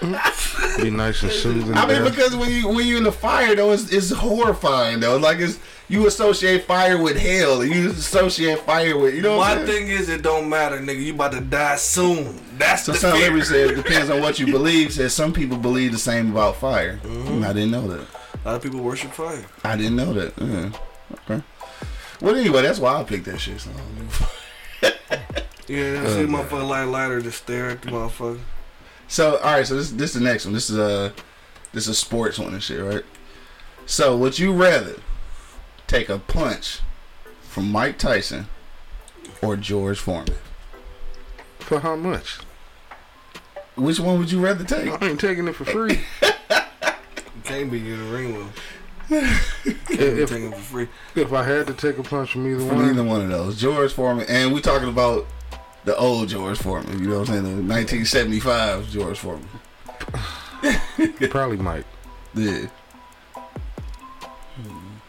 D: Be nice and soothing.
B: I mean,
D: there.
B: because when you when you in the fire though, it's, it's horrifying though. Like it's you associate fire with hell. You associate fire with you know.
C: My thing is, it don't matter, nigga. You about to die soon. That's
B: So
C: the
B: Son
C: fear.
B: Liberty said it depends on what you believe. Says some people believe the same about fire.
C: Mm-hmm.
B: I didn't know that.
C: A lot of people worship fire.
B: I didn't know that. Yeah. Okay. Well, anyway, that's why I picked that shit. So.
C: Yeah, you see, motherfucker light lighter just stare at the motherfucker.
B: So all right, so this this is the next one. This is a this is a sports one and shit, right? So would you rather take a punch from Mike Tyson or George Foreman?
D: for how much?
B: Which one would you rather take?
D: I ain't taking it for free.
C: Can't be in the ring with him.
D: If,
C: taking for free.
D: if I had to take a punch from either
B: From
D: one,
B: either one of those, George Foreman, and we talking about the old George Foreman. You know what I'm saying? The 1975 George Foreman.
D: probably Mike.
B: Yeah.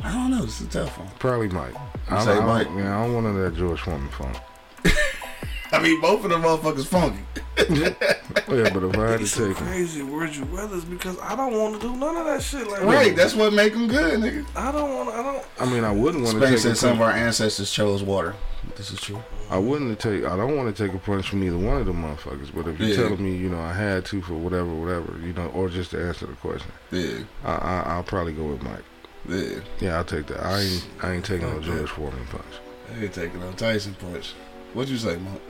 B: I don't know. This is a tough one.
D: Probably Mike. I,
B: say
D: I, don't-
B: Mike.
D: Yeah, I don't want none of that George Foreman funk.
B: I mean, both of them motherfuckers funky.
D: Yeah, but if I had to
C: It's some
D: take him,
C: crazy words you rather because I don't want to do none of that shit. Like,
B: Right. That's what make them good, nigga.
C: I don't want. I don't.
D: I mean, I wouldn't want to
B: Spank
D: take.
B: said some of our ancestors chose water. This is true.
D: I wouldn't take. I don't want to take a punch from either one of the motherfuckers. But if you're
B: Yeah.
D: telling me, you know, I had to for whatever, whatever, you know, or just to answer the question,
B: Yeah.
D: I, I I'll probably go with Mike.
B: Yeah.
D: Yeah, I'll take that. I ain't I ain't taking no George Foreman punch.
B: I ain't taking no Tyson punch. What'd you say, Monk?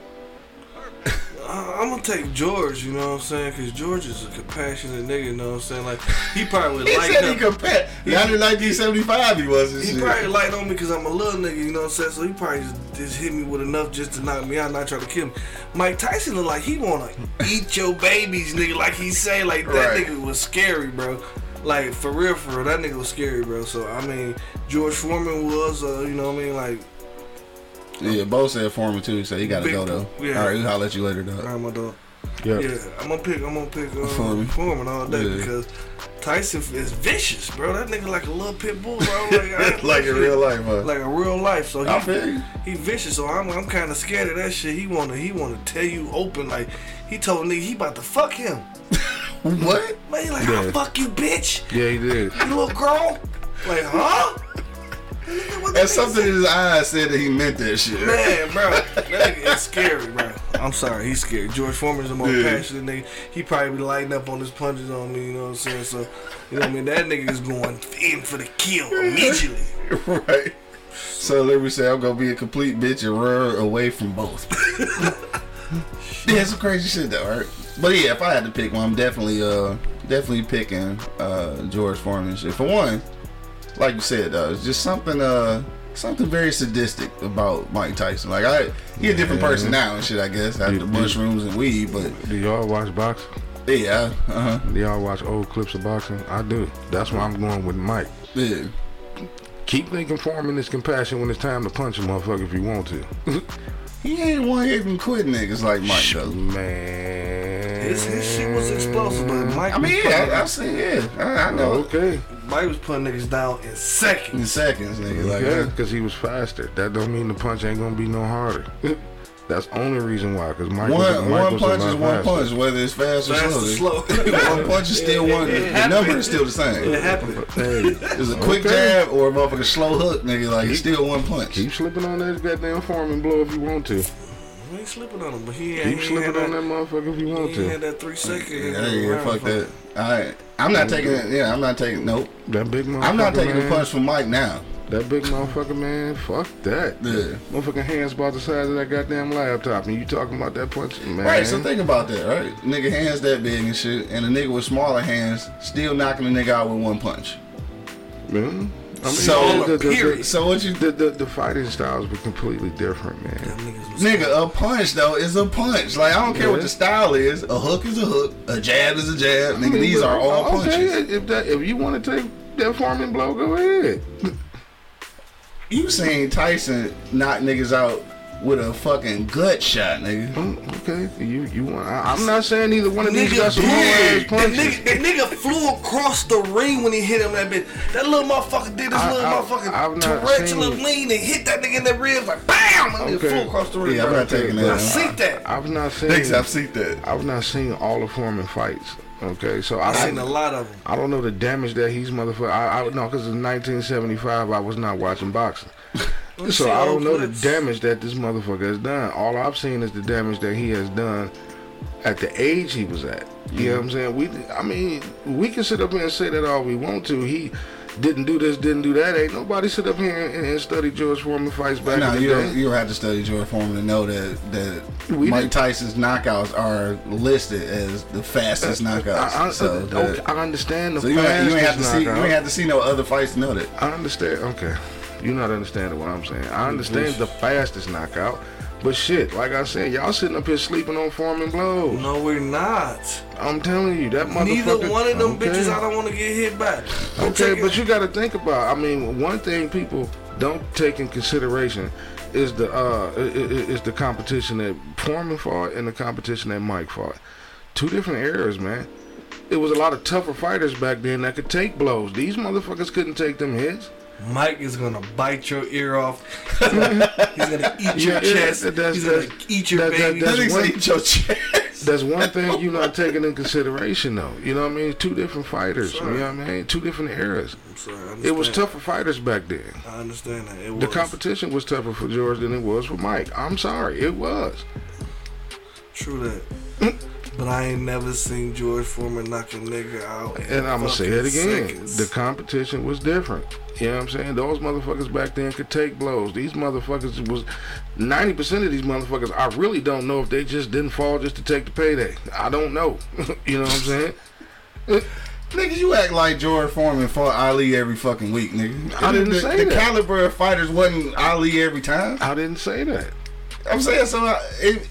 C: I'm gonna take George, you know what I'm saying? Because George is a compassionate nigga, you know what I'm saying? Like, he probably would
B: He said he compared. Not in 1975, he was.
C: He
B: shit.
C: probably light on me because I'm a little nigga, you know what I'm saying? So he probably just, just hit me with enough just to knock me out, not try to kill me. Mike Tyson look like he wanna eat your babies, nigga. Like he say, like that
B: Right.
C: nigga was scary, bro. Like for real, for real, that nigga was scary, bro. So I mean, George Foreman was, uh, you know what I mean? Like,
B: Yeah, Bo said Foreman too. He said he gotta
C: Big-
B: go though.
C: yeah.
B: All right, we'll holler at you later, dog.
C: right, my dog.
D: Yeah.
C: Yeah, I'm gonna pick. I'm gonna pick uh,
B: Foreman.
C: Foreman. all day
B: Yeah.
C: because Tyson is vicious, bro. That nigga like a little pit bull, bro. Like, I-
B: like in real life, huh?
C: like a real life. So
B: I
C: he, he vicious. So I'm, I'm kind of scared of that shit. He wanna he wanna tell you open. Like he told nigga he about to fuck him.
B: What?
C: Man, he like
D: Yeah.
C: I'll fuck you, bitch.
D: Yeah, he did.
C: You little girl. Like huh? Nigga,
B: And something in his eyes said that he meant that shit.
C: Man, bro, that nigga is scary, bro. I'm sorry, he's scared. George Foreman's a more
B: Yeah.
C: passionate nigga. He probably be lighting up on his punches on me, you know what I'm saying? So, you know what I mean? That nigga is going in for the kill immediately.
B: right. So let me say I'm gonna be a complete bitch and run away from both. yeah, some crazy shit though, right? But yeah, if I had to pick one, I'm definitely uh definitely picking uh George Foreman shit. For one, like you said, uh, it's just something uh something very sadistic about Mike Tyson. Like I he a different person now and shit, I guess, after
D: Yeah,
B: the
D: yeah.
B: mushrooms and weed, but
D: Do y'all watch boxing?
B: yeah, uh huh.
D: Do y'all watch old clips of boxing? I do. That's why I'm going with Mike.
B: Yeah.
D: Keep thinking Foreman is compassion when it's time to punch a motherfucker if you want to.
B: He ain't one hitting quit niggas like Mike though.
D: Man.
C: His, his shit was explosive, but Mike
B: I mean,
C: was
B: yeah,
C: putting,
B: I, I see, yeah, I, I know.
D: Oh, okay.
C: Mike was putting niggas down in seconds.
B: In seconds, nigga. Like,
D: Yeah, because he was faster. That don't mean the punch ain't gonna be no harder. That's only reason why. Because Mike was,
B: one
D: Mike
B: one
D: was a
B: punch
D: lot
B: is one
D: faster.
B: punch, whether it's fast or
C: Fast or
B: slow.
C: slow.
B: one punch is still
C: It-
B: one.
C: it
B: the
C: happened.
B: number is still the same.
C: It
B: same.
C: happened.
D: Hey,
B: It's a quick
D: Okay.
B: jab or a motherfucking slow hook, nigga. Like it's still one punch.
D: keep slipping on that goddamn Foreman blow if you want to.
C: We ain't slipping on him, but he ain't,
D: Keep
C: he
D: slipping on that motherfucker if you want
C: He ain't had
D: to.
C: that three second.
B: Yeah, yeah, fuck that. All right, I'm not taking it. Yeah, I'm not taking. Nope,
D: That big motherfucker.
B: I'm not taking
D: man,
B: the punch from Mike now.
D: That big motherfucker, man. Fuck that.
B: Yeah.
D: Motherfucking hands about the size of that goddamn laptop, and you talking about that punch, man?
B: Right, so think about that, right? Nigga hands that big and shit, and a nigga with smaller hands still knocking a nigga out with one punch.
D: Man, I mean,
B: So-
D: the, the, the.
B: So what you
D: the, the, the fighting styles were completely different, man.
B: Nigga, a punch though is a punch. Like I don't care what
D: Yeah.
B: the style is. A hook is a hook. A jab is a jab. Nigga, these are all
D: okay,
B: punches.
D: If that, if you want to take that Foreman blow, go ahead.
B: You saying Tyson knock niggas out with a fucking gut shot, nigga?
D: Mm, Okay, you you want? I, I'm not saying either one of these got some whole ass
C: big. The nigga, the nigga flew across the ring when he hit him that bitch. That little motherfucker did this
D: I-
C: little
D: I-
C: motherfucking
D: I've not
C: tarantula
D: seen-
C: lean and hit that nigga in the ribs like BAM! That nigga flew across the ring.
B: Yeah, I'm not taking
C: I
B: that.
C: seen that.
D: I've not seen.
B: Niggas, I've seen that.
D: I've not seen all of Foreman fights. Okay, so I've
C: seen a lot of them.
D: I don't know the damage that he's motherfucker. I, I no, because in 1975 I was not watching boxing, so I don't know the damage that this motherfucker has done. All I've seen is the damage that he has done at the age he was at. You know what I'm saying? We, I mean, we can sit up here and say that all we want to. He didn't do this, didn't do that. Ain't nobody sit up here and, and study George Foreman fights back
B: No,
D: in the
B: you
D: day.
B: don't, you don't have to study George Foreman to know that that
D: We
B: Mike
D: did-
B: Tyson's knockouts are listed as the fastest knockouts.
D: I, I,
B: so, that-
D: I understand the
B: so you ain't, you ain't have to
D: fastest
B: see you ain't have to see no other fights to know that.
D: I understand. Okay, you're not understanding what I'm saying. I understand the fastest knockout, but shit, like I said, y'all sitting up here sleeping on Foreman blows.
C: No, we're not.
D: I'm telling you, that motherfucker.
C: Neither one of them
D: okay.
C: bitches I don't want to get hit by. I'm
D: Okay, but you got to think about. I mean, one thing people don't take in consideration is the uh is the competition that Foreman fought and the competition that Mike fought. Two different eras, man. It was a lot of tougher fighters back then that could take blows. These motherfuckers couldn't take them hits.
C: Mike is gonna bite your ear off. He's gonna eat your
D: Yeah,
C: chest.
D: that's-
C: He's gonna eat your
D: that-
C: baby.
D: that's
B: That
D: one-
B: eat your chest.
D: That's one thing you're not taking in consideration, though. You know what I mean? Two different fighters. You know what I mean? Two different eras.
C: I'm sorry,
D: It was tougher fighters back then.
C: I understand that. It
D: The competition was tougher for George than it was for Mike. I'm sorry, it was.
C: True that. But I ain't never seen George Foreman knock a nigga out.
D: And I'm gonna say it again.
C: seconds.
D: The competition was different. You know what I'm saying? Those motherfuckers back then could take blows. These motherfuckers was 90% of these motherfuckers. I really don't know if they just didn't fall just to take the payday. I don't know. you know what I'm saying?
B: Nigga, you act like George Foreman fought Ali every fucking week, nigga.
D: I didn't
B: the,
D: say
B: the
D: that.
B: The caliber of fighters wasn't Ali every time.
D: I didn't say that.
B: I'm saying so. I, it,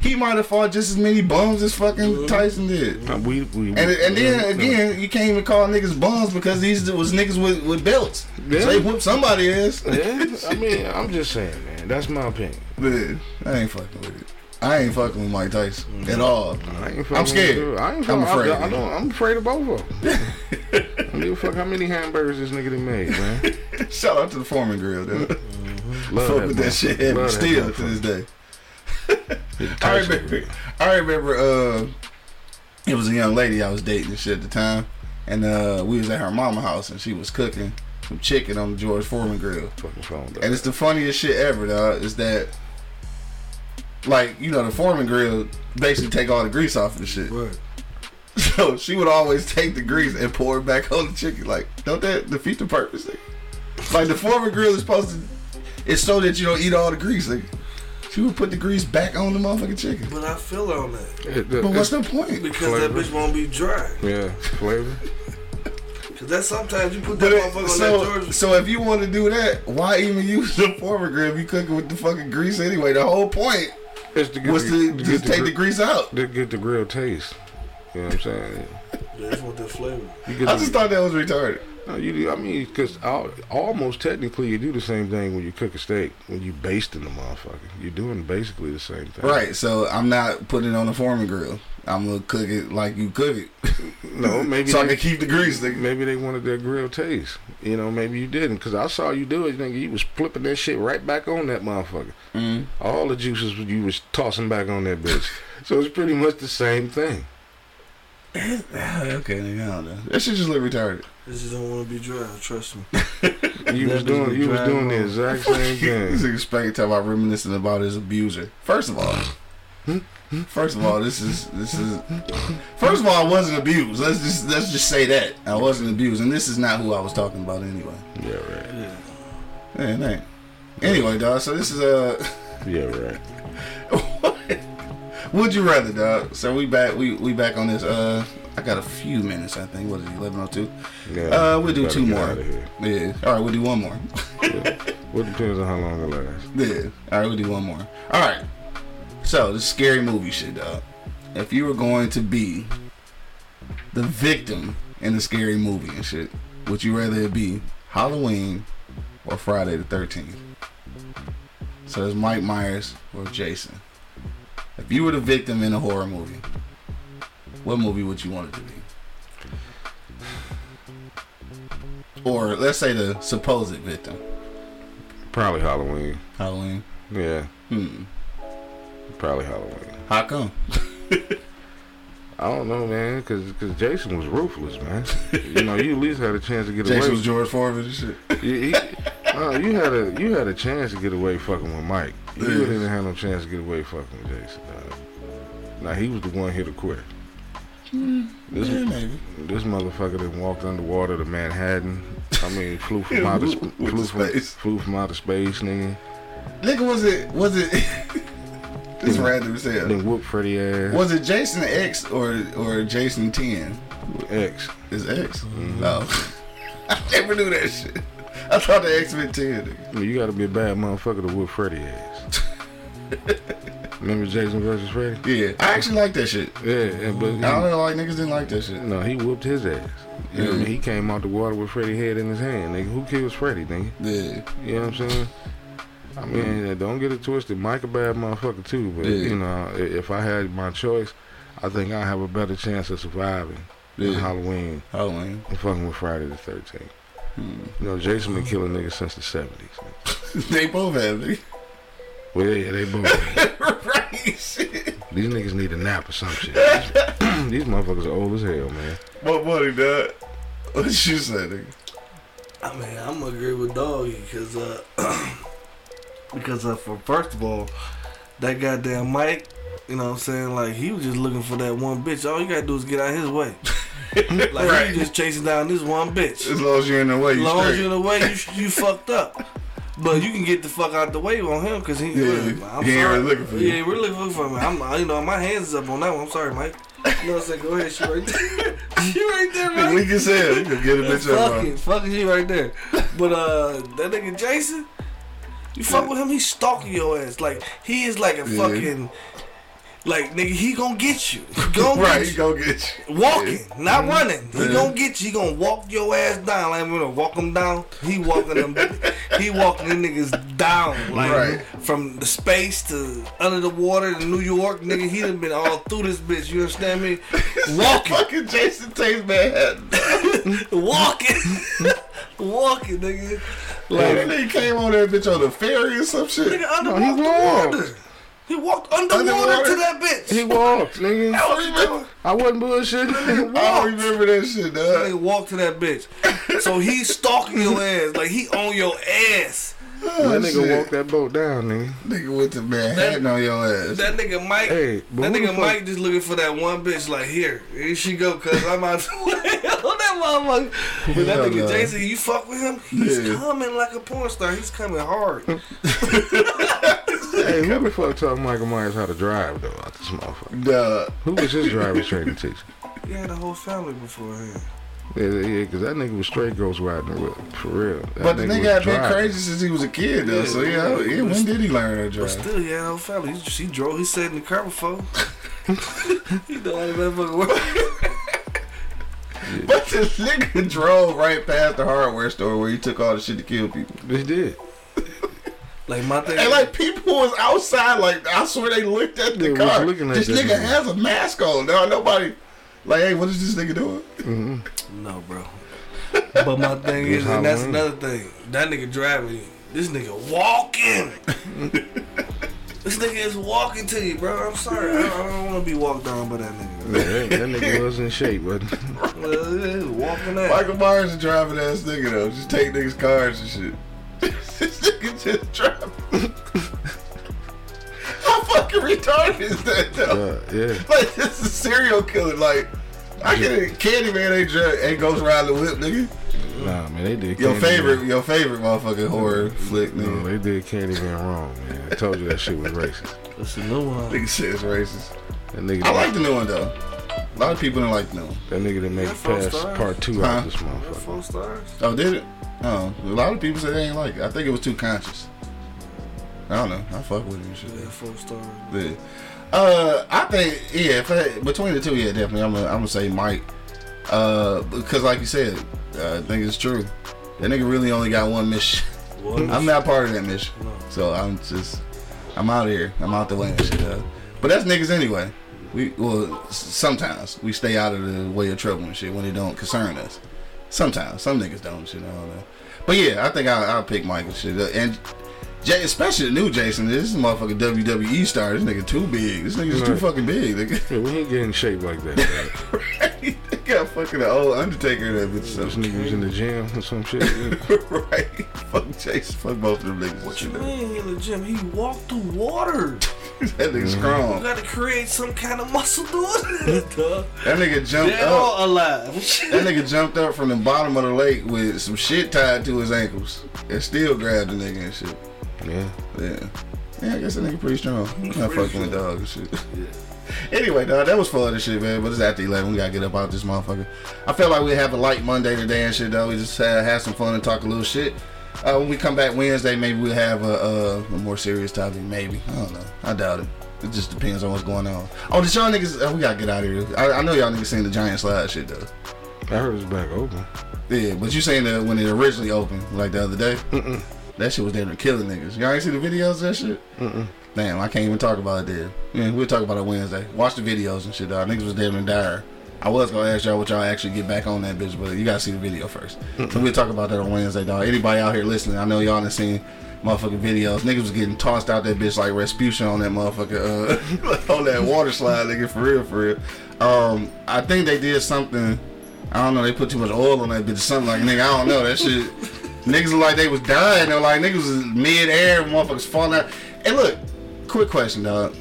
B: he might have fought just as many bums as fucking Tyson did.
D: Uh, We, we,
B: And, and then again, you can't even call niggas bums because these was niggas with, with belts.
D: Yeah.
B: So they whooped somebody ass.
D: yeah, I mean, I'm just saying, man. That's my opinion.
B: Man, I ain't fucking with it. I ain't fucking with Mike Tyson at all.
D: I ain't fucking I'm
B: scared.
D: with. I ain't
B: I'm afraid.
D: I, I don't, I'm afraid of both of them. I don't give a fuck how many hamburgers this nigga done made, man.
B: Shout out to the Foreman Grill, dude.
D: Love
B: Fuck with that shit heavy
D: Love that
B: still to this day. I remember. I remember. Uh, it was a young lady I was dating and shit at the time, and uh, we was at her mama house and she was cooking some chicken on the George Foreman grill.
D: Fucking phone.
B: And it's the funniest shit ever, dog. Is that like you know the Foreman grill basically take all the grease off of the shit.
C: Right.
B: So she would always take the grease and pour it back on the chicken. Like, don't that defeat the purpose? Nigga? Like the Foreman grill is supposed to. It's so that you don't eat all the grease. Nigga. She would put the grease back on the motherfucking chicken.
C: But I feel on that.
D: It- the-
B: But what's the point?
C: Because that bitch won't be dry.
D: Yeah, flavor.
C: Because that's sometimes you put that
B: But
C: motherfucker
B: it,
C: on
B: so,
C: that George.
B: so if you want to do that, why even use the Foreman grill if you cooking with the fucking grease anyway? The whole point
D: It's to get
B: was
D: the,
B: to
D: to
B: just
D: get
B: take
D: the,
B: the grease out.
D: to get the grill taste. You know what I'm saying?
C: That's what that flavor.
D: You get
B: I
D: the-
B: just thought that was retarded.
D: No, you do. I mean, because almost technically, you do the same thing when you cook a steak. When you baste in the motherfucker, you're doing basically the same thing.
B: Right. So I'm not putting it on the Foreman grill. I'm gonna cook it like you cook it,
D: No, maybe
B: so I can keep the grease. Nigga.
D: maybe they wanted their grill taste. You know, maybe you didn't. Because I saw you do it. Nigga, you was flipping that shit right back on that motherfucker.
B: Mm.
D: All the juices you was tossing back on that bitch. so it's pretty much the same thing.
B: Okay, nigga, I don't know. That shit just look retarded.
C: This just don't want to be dry. Trust me.
D: You was doing, you was doing the exact same
B: This
D: thing.
B: nigga Spanky talk about reminiscing about his abuser. First of all, first of all, this is this is. First of all, I wasn't abused. Let's just let's just say that I wasn't abused, and this is not who I was talking about anyway.
D: Yeah, right.
B: Yeah, it ain't. Anyway, dog. So this is uh,
D: Yeah, right.
B: would you rather, dog? So we back we we back on this. Uh, I got a few minutes. I think. What is it? Eleven oh two.
D: Yeah,
B: Uh, we'll do two more. Yeah. All right, we'll do one more.
D: Well, depends on how long it lasts.
B: Yeah. All right, we'll do one more. All right. So this scary movie shit, dog. If you were going to be the victim in a scary movie and shit, would you rather it be Halloween or Friday the Thirteenth? So it's Mike Myers or Jason. If you were the victim in a horror movie, what movie would you want it to be? Or let's say the supposed victim.
D: Probably Halloween.
B: Halloween.
D: Yeah,
B: Hmm.
D: probably Halloween.
B: How come?
D: I don't know, man, because cause Jason was ruthless, man. you know, you at least had a chance to get
B: Jason
D: away.
B: was George Foreman and shit.
D: You, he, no, you had a you had a chance to get away fucking with Mike. You really didn't have no chance to get away fucking with Jason. Dog. Now he was the one here to quit. This
B: Yeah, maybe.
D: this motherfucker that walked underwater to Manhattan. I mean, flew from outer sp- flew from,
B: space.
D: flew from outer space, nigga.
B: Nigga, was it? Was it? this
D: Yeah.
B: random as hell.
D: Then whoop Freddie ass.
B: Was it Jason X or or Jason Ten?
D: X?
B: Is X?
D: Mm-hmm.
B: No, I never knew that shit. I thought the X Men ten. Nigga.
D: I you got to be a bad motherfucker to whoop Freddie ass. Remember Jason versus Freddy?
B: Yeah, I actually like that shit.
D: Yeah, but
B: I don't know, like niggas didn't like that shit.
D: no, he whooped his ass. You know
B: Yeah.
D: He came out the water with Freddie head in his hand. Nigga, who kills Freddie, nigga?
B: Yeah,
D: You know what I'm saying? I mean, don't get it twisted. Mike a bad motherfucker too, but
B: Yeah.
D: you know, if I had my choice, I think I have a better chance of surviving than
B: Yeah.
D: Halloween
B: Halloween.
D: and fucking with Friday the 13th.
B: Hmm.
D: You know, Jason been killing niggas since the 70s.
B: they both have nigga.
D: Well, yeah, they both.
B: right, shit.
D: These niggas need a nap or some shit. These, these motherfuckers are old as hell, man.
B: What money, dog? What you say, nigga?
C: I mean, I'm gonna agree with Doggy because uh, because uh, for first of all, that goddamn Mike, You know what I'm saying? Like he was just looking for that one bitch. All you gotta do is get out his way. like he was just chasing down this one bitch.
B: As long as you're in the way,
C: As
B: you
C: long as you're in the way, you you fucked up. But you can get the fuck out the way on him because he,
B: Yeah,
C: I'm
B: he ain't really looking for you.
C: Yeah, we're looking for me. I'm, you know, my hands is up on that one. I'm sorry, Mike. You know what I'm saying? Go ahead, she right there. she right there, Mike.
B: Weak as hell. You can get a bitch up.
C: Fuck it, fuck it, she right there. But uh, that nigga Jason, you fuck with him, he's stalking your ass. Like he is like a
B: Yeah.
C: fucking, like nigga, he gonna get you. He gonna
B: Right,
C: get
B: he
C: you.
B: go get you.
C: Walking, not mm-hmm. running. He
B: Yeah.
C: gonna get you. He gonna walk your ass down. Like I'm gonna walk him down. He walking them. he walking them niggas down. Like
B: Right.
C: from the space to under the water to New York, nigga. He done been all through this bitch. You understand me? Walking,
B: Fucking Jason Takes Manhattan.
C: walking, walking, nigga.
B: Like, that nigga came on that bitch on the ferry or some shit.
C: Nigga under
D: No, he
C: walked the water. He walked underwater,
B: Underwater?
C: to that bitch.
D: He walked, nigga.
B: I.
D: I wasn't bullshitting.
B: I don't remember that shit,
C: Nigga
B: dog.
C: walked to that bitch. So he's stalking your ass. Like he on your ass.
D: that nigga
B: shit.
D: walked that boat down, nigga.
B: Nigga went to Manhattan on your ass.
C: That nigga Mike,
D: Hey, but
C: that nigga Mike just looking for that one bitch. Like here, here she go, cause I'm out the way on that motherfucker. But that nigga
B: no.
C: Jason, you fuck with him, he's
B: Yeah.
C: coming like a porn star. He's coming hard.
D: Hey, who the fuck taught Michael Myers how to drive though? Out this motherfucker.
B: Duh.
D: Who was his driver's training teacher?
C: He had a whole family beforehand.
D: Yeah, yeah, because that nigga was straight ghost riding with for real. That
B: But the nigga had
D: was
B: been crazy since he was a kid, though.
C: Yeah,
B: so, yeah,
C: yeah.
B: yeah, when did he learn how to
C: But
B: drive?
C: still, yeah, had a whole family. He, just- he drove. He sat in the car before. he know how that motherfucker work.
B: But the nigga drove right past the hardware store where he took all the shit to kill people.
D: He did.
C: Like my thing.
B: And like people was outside, like I swear they looked at the
D: They
B: car.
D: looking at
B: this
D: that
B: nigga
D: nigga.
B: has a mask on. Now nobody, like, hey, what is this nigga doing?
C: No, bro. Mm-hmm. But my thing is, and that's
D: Halloween.
C: another thing. That nigga driving, this nigga walking. this nigga is walking to you, bro. I'm sorry. I don't, I don't want to be walked down by that nigga.
D: Yeah, that, that nigga was in shape, but
C: Well, yeah, he was walking that.
B: Michael Myers is driving ass nigga though. Just take niggas cars and shit. This nigga just driving. How fucking retarded is that though?
D: uh, yeah.
B: Like this is a serial killer. Like I get it. Candyman ain't dri- ain't Ghost Rider the whip, nigga.
D: Nah, man, they did.
B: Your
D: Candyman-
B: favorite, your favorite motherfucking horror flick,
D: No, they did Candyman wrong, man. I told you that shit was racist.
C: That's a new one.
B: Nigga shit is racist.
D: That nigga,
B: I like the new one though. A lot of people didn't like the new one.
D: that nigga that made
C: Yeah, four
D: past
C: stars.
D: part two
B: Huh?
D: out this
C: That's
D: motherfucker.
C: four stars.
B: Oh, did it? Oh, a lot of people said they ain't like it. I think it was too conscious. I don't know. I fuck with it and shit.
C: Yeah, four stars.
B: Yeah. Uh, I think yeah. I, between the two, yeah, definitely. I'm gonna I'm gonna say Mike. Uh, because like you said, uh, I think it's true. That nigga really only got one mission. I'm not part of that mission,
C: No.
B: so I'm just I'm out of here. I'm out the way and shit. Uh, but that's niggas anyway. We well sometimes we stay out of the way of trouble and shit when it don't concern us. Sometimes some niggas don't. I don't know. But yeah, I think I'll, I'll pick and shit. And Jay, especially the new Jason. This is motherfucking WWE star. This nigga too big. This nigga's too fucking big. Nigga.
D: Yeah, we ain't getting in shape like that.
B: Right? They got fucking the old Undertaker that bitch.
D: this
B: So.
D: nigga was in the gym or some shit.
B: right? Fuck Jason. Fuck both of them niggas.
C: What you mean in the gym? He walked through water.
B: That nigga
C: You mm-hmm.
B: strong.
C: You gotta create some kind of muscle doing it, dog.
B: That nigga jumped
C: Dead
B: up.
C: or alive.
B: That nigga jumped up from the bottom of the lake with some shit tied to his ankles and still grabbed the nigga and shit.
D: Yeah.
B: Yeah. Yeah, I guess that nigga pretty strong. I'm not fucking with dog and shit. Anyway, dog, that was fun and shit, man. But it's after 11. We gotta get up out this motherfucker. I felt like we have a light Monday today and shit, though. We just uh, had some fun and talk a little shit. Uh, when we come back Wednesday, maybe we'll have a, a, a more serious topic. Maybe. I don't know. I doubt it. It just depends on what's going on. Oh, did y'all niggas. Uh, we gotta get out of here. I, I know y'all niggas seen the giant slide shit, though.
D: I heard it's back open.
B: Yeah, but you saying that when it originally opened, like the other day, that shit was there to killing niggas. Y'all ain't see the videos of that shit? Damn, I can't even talk about it there. Yeah, we'll talk about it Wednesday. Watch the videos and shit, dog. Niggas was damn and dire. I was gonna ask y'all what y'all actually get back on that bitch, but you gotta see the video first. so we'll talk about that on Wednesday, dog. Anybody out here listening, I know y'all done seen motherfucking videos. Niggas was getting tossed out that bitch like Rasputia on that motherfucker, uh, on that water slide, nigga, for real, for real. Um, I think they did something. I don't know. They put too much oil on that bitch or something like nigga. I don't know that shit. Niggas look like they was dying. They're like niggas was mid air, motherfuckers falling out. And look, quick question, dog.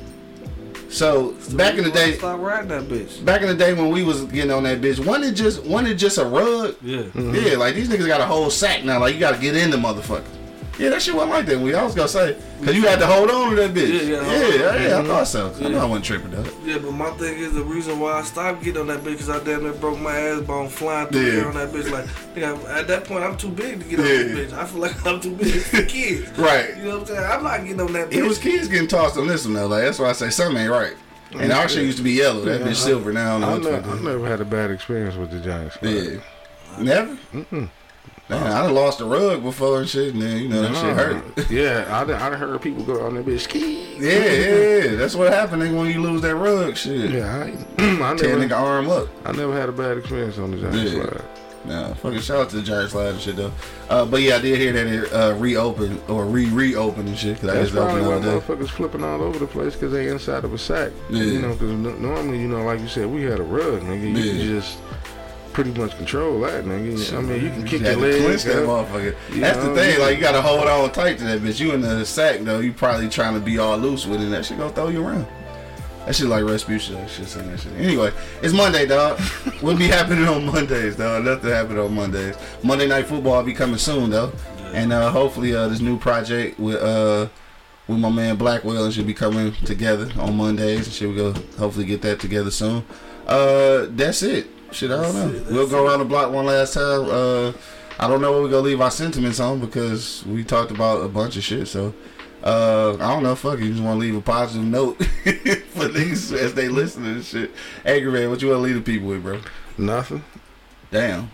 B: So back in the day,
C: stop riding that bitch.
B: back in the day when we was getting on that bitch, wasn't it just wasn't it just a rug?
C: Yeah.
B: Yeah, like these niggas got a whole sack now. Like you got to get in the motherfucker. Yeah, that shit wasn't like that. We I was gonna say because you had to hold on to that bitch.
C: Yeah,
B: Yeah,
C: yeah,
B: yeah, yeah, I thought so. I know I wasn't tripping though.
C: Yeah, but my thing is the reason why I stopped getting on that bitch because I damn near broke my ass bone flying through
B: Yeah.
C: the on that bitch. Like, nigga, at that point, I'm too big to get on
B: Yeah.
C: that bitch. I feel like I'm too big for kids.
B: Right.
C: You know what I'm saying? I'm not getting on that bitch.
B: It was kids getting tossed on this one though. Like that's why I say something ain't right. And our shit used to be yellow. That bitch silver now. I don't
D: I never, I never had a bad experience with the Giants.
B: Yeah. Never? Mm-mm. Man, I done lost a rug before and shit, and then, you know, that shit hurt.
D: yeah, I done, I done heard people go on that bitch ski.
B: Yeah, yeah, yeah. That's what happened nigga, when you lose that rug shit.
D: Yeah, I, I
B: Tear
D: never,
B: nigga arm up.
D: I never had a bad experience on the Giants
B: Yeah.
D: slide.
B: Nah, fucking shout out to the Giant Slide and shit though. Uh, but yeah, I did hear that it uh, reopened or re reopened and shit because I just opened
D: probably why motherfuckers flipping all over the place because they inside of a sack.
B: Yeah.
D: You know, because normally, you know, like you said, we had a rug, nigga. You
B: Yeah.
D: just pretty much control that, nigga. I mean, you can kick
B: You
D: your
B: had to
D: legs.
B: that
D: up.
B: motherfucker.
D: You
B: That's the thing. Like you gotta hold on tight to that bitch. You in the sack though. You probably trying to be all loose with it. and That shit gonna throw you around. That shit like Rasputia. That shit saying that shit. Anyway, it's Monday, dog. what be happening on Mondays, dog? Nothing happening on Mondays. Monday night football be coming soon though, and uh, hopefully uh, this new project with uh with my man Blackwell and should be coming together on Mondays and shit. We go hopefully get that together soon. Uh, that's it. Shit, I don't know. We'll go around the block one last time. Uh, I don't know where we're gonna leave our sentiments on because we talked about a bunch of shit. So, uh, I don't know. Fuck, you just want to leave a positive note for these as they listen to this shit. Angry man, what you want to leave the people with, bro?
D: Nothing.
B: Damn.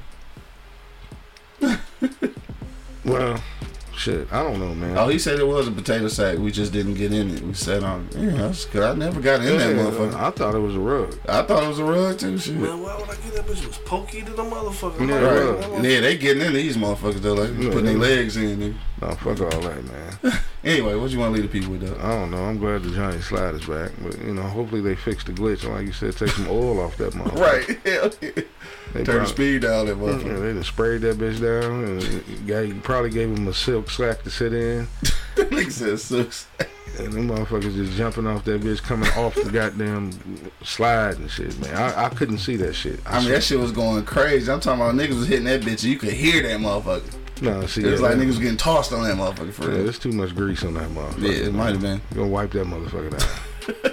D: Well, shit, I don't know, man.
B: Oh, he said it was a potato sack. We just didn't get in it. We sat on. Um, yeah, that's good. I never got in that
D: Yeah,
B: motherfucker.
D: I thought it was a rug.
B: I thought it was a rug too. Shit.
C: Man, why would I get that bitch? It was pokey to the motherfucker.
D: Yeah,
C: Like,
B: Right. Yeah, they getting in these motherfuckers though. Like
D: Yeah.
B: putting their legs in. Nigga.
D: No, fuck all that, man.
B: Anyway, what you want to leave the people with though?
D: I don't know. I'm glad the Giant slide is back, but you know, hopefully they fix the glitch and, like you said, take some oil off that motherfucker.
B: Right. Hell yeah.
D: They
B: Turn the speed down that
D: Yeah,
B: motherfucker.
D: they just sprayed that bitch down and got, probably gave him a silk sack to sit in.
B: Nigga said sucks.
D: And them motherfuckers just jumping off that bitch, coming off the goddamn slide and shit, man. I, I couldn't see that shit.
B: I mean, that shit was going crazy. I'm talking about niggas was hitting that bitch and you could hear that motherfucker.
D: no, see,
B: It was
D: yeah,
B: like
D: that-
B: niggas was getting tossed on that motherfucker for
D: Yeah,
B: real.
D: there's too much grease on that motherfucker.
B: Yeah, it might have been.
D: You gonna wipe that motherfucker down.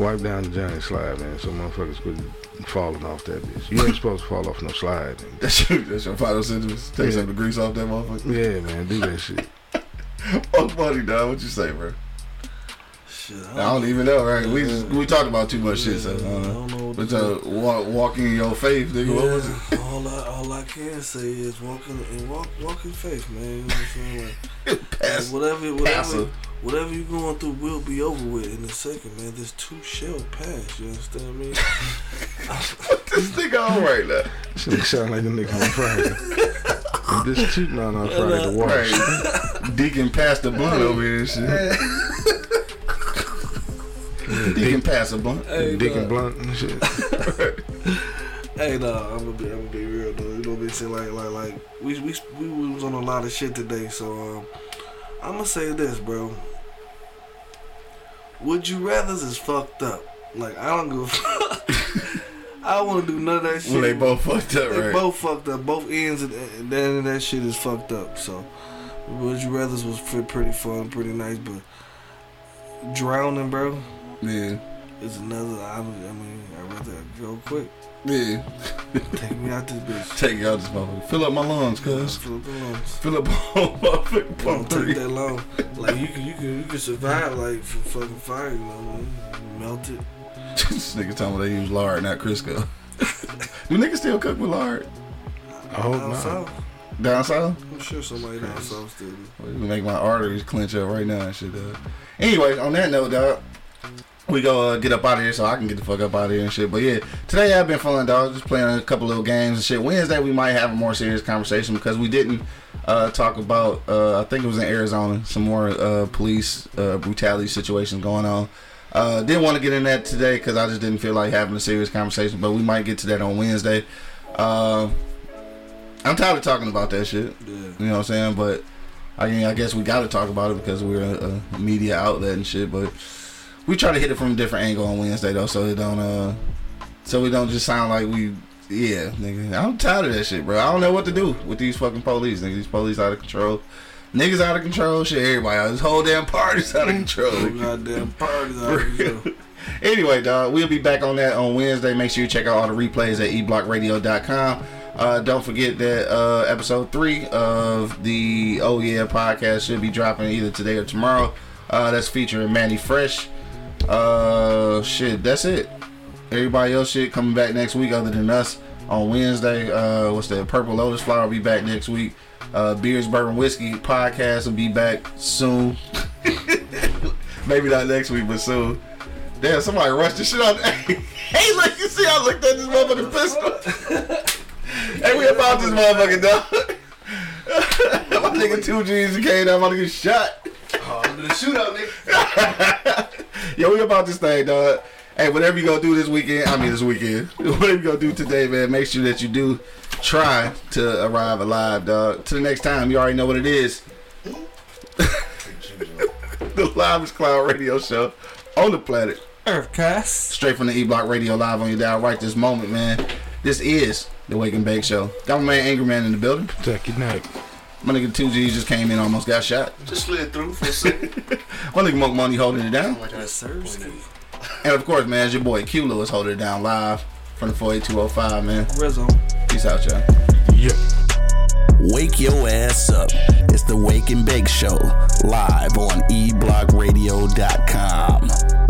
D: wipe down the giant slide, man, so motherfuckers could falling off that bitch. You ain't supposed to fall off no slide. Man.
B: That's your, that's your final sentence. Take
D: Yeah.
B: some of the grease off that motherfucker.
D: Yeah, man, do that shit.
B: Oh, funny, dog. What you say, bro?
C: Shit,
B: I don't even know, right? We just, we talked about too much shit, so I
C: I
B: don't know.
C: don't know what
B: But
C: to
B: uh, walk, walking in your faith, nigga. What was it?
C: All I all I can say is walk in and walk walk in faith, man. You know what I'm saying? Like,
B: Pass,
C: whatever whatever
B: passive.
C: Whatever you're going through will be over with in a second, man. This too shell pass. You understand me?
B: this nigga on right now.
D: Shit sound like the nigga on Friday. This two no, no, Friday the wash.
B: Right. Deacon passed the blunt over here and shit. Deacon passed a blunt.
C: Hey,
D: Dick and
C: dog.
D: blunt and shit.
C: Hey, no, I'm gonna be, I'm gonna be real though. You know what I'm saying? Like, like, like, we, we, we, we was on a lot of shit today. So, um, I'm gonna say this, bro. Would you rather's is fucked up. Like, I don't give a fuck. I don't want to do none of that shit.
B: Well, they both fucked up,
C: They
B: right?
C: both fucked up. Both ends and, and then of that shit is fucked up. So, would you rather's was pretty fun, pretty nice, but drowning, bro,
B: Yeah.
C: is another. I, I mean, I'd rather go quick.
B: Yeah.
C: Take me out this bitch.
B: Take it out this motherfucker. Fill up my lungs, cuz.
C: Fill up the lungs.
B: Fill up all motherfucking
C: Don't
B: pump
C: take that long. Like you can, you can, you can survive like from fucking fire. You know, man. melt it.
B: this nigga talking about they use lard, not Crisco. Do niggas still cook with lard?
D: I hope
C: Down
D: not.
C: south,
B: Down south?
C: I'm sure somebody down south still do.
B: Well, you make my arteries clench up right now and shit, dog. Anyway, on that note, dog, we go uh, get up out of here so I can get the fuck up out of here and shit. But yeah, today I've been fun, dog. Just playing a couple little games and shit. Wednesday we might have a more serious conversation because we didn't uh, talk about. Uh, I think it was in Arizona, some more uh, police uh, brutality situations going on. Uh, didn't want to get in that today because I just didn't feel like having a serious conversation. But we might get to that on Wednesday. Uh, I'm tired of talking about that shit.
C: Yeah.
B: You know what I'm saying? But I mean, I guess we got to talk about it because we're a, a media outlet and shit. But we try to hit it from a different angle on Wednesday though, so it don't uh, so we don't just sound like we. Yeah, nigga, I'm tired of that shit, bro. I don't know what to do with these fucking police, nigga. These police out of control. Niggas out of control, shit. Everybody out. This whole damn party's out of control.
C: Whole goddamn party's out of control.
B: anyway, dog, we'll be back on that on Wednesday. Make sure you check out all the replays at eblockradio.com. Uh, don't forget that uh, episode three of the Oh Yeah podcast should be dropping either today or tomorrow. Uh, that's featuring Mannie Fresh. Uh, shit, that's it. Everybody else shit coming back next week other than us on Wednesday. Uh, what's that? Purple Lotus Flower will be back next week. Uh, Beers, Bourbon, Whiskey podcast will be back soon. Maybe not next week, but soon. Damn, somebody rushed the shit out. Hey, hey, look, you see, I looked at this motherfucking pistol. hey, we about this motherfucking dog. My nigga two G's came down, about to get shot.
C: Oh, I'm gonna shootout, nigga.
B: Yo, we about this thing, dog. Hey, whatever you gonna do this weekend, I mean this weekend, whatever you gonna do today, man, make sure that you do try to arrive alive, dog. To the next time, you already know what it is. the Livest Cloud Radio Show on the planet.
F: Earthcast.
B: Straight from the E Block Radio Live on your dial right this moment, man. This is the Wake and Bake Show. Got my man Angry Man in the building.
D: Protect your neck.
B: My nigga 2G just came in, almost got shot.
C: Just slid through for a second.
B: My nigga Monk Money holding it down.
F: Like a Sersky.
B: And of course, man, it's your boy Q Lewis holding it down live from the 48205, man.
C: Rizzo.
B: Peace out, y'all.
D: Yep.
A: Wake your ass up. It's the Wake and Bake Show, live on eblockradio.com.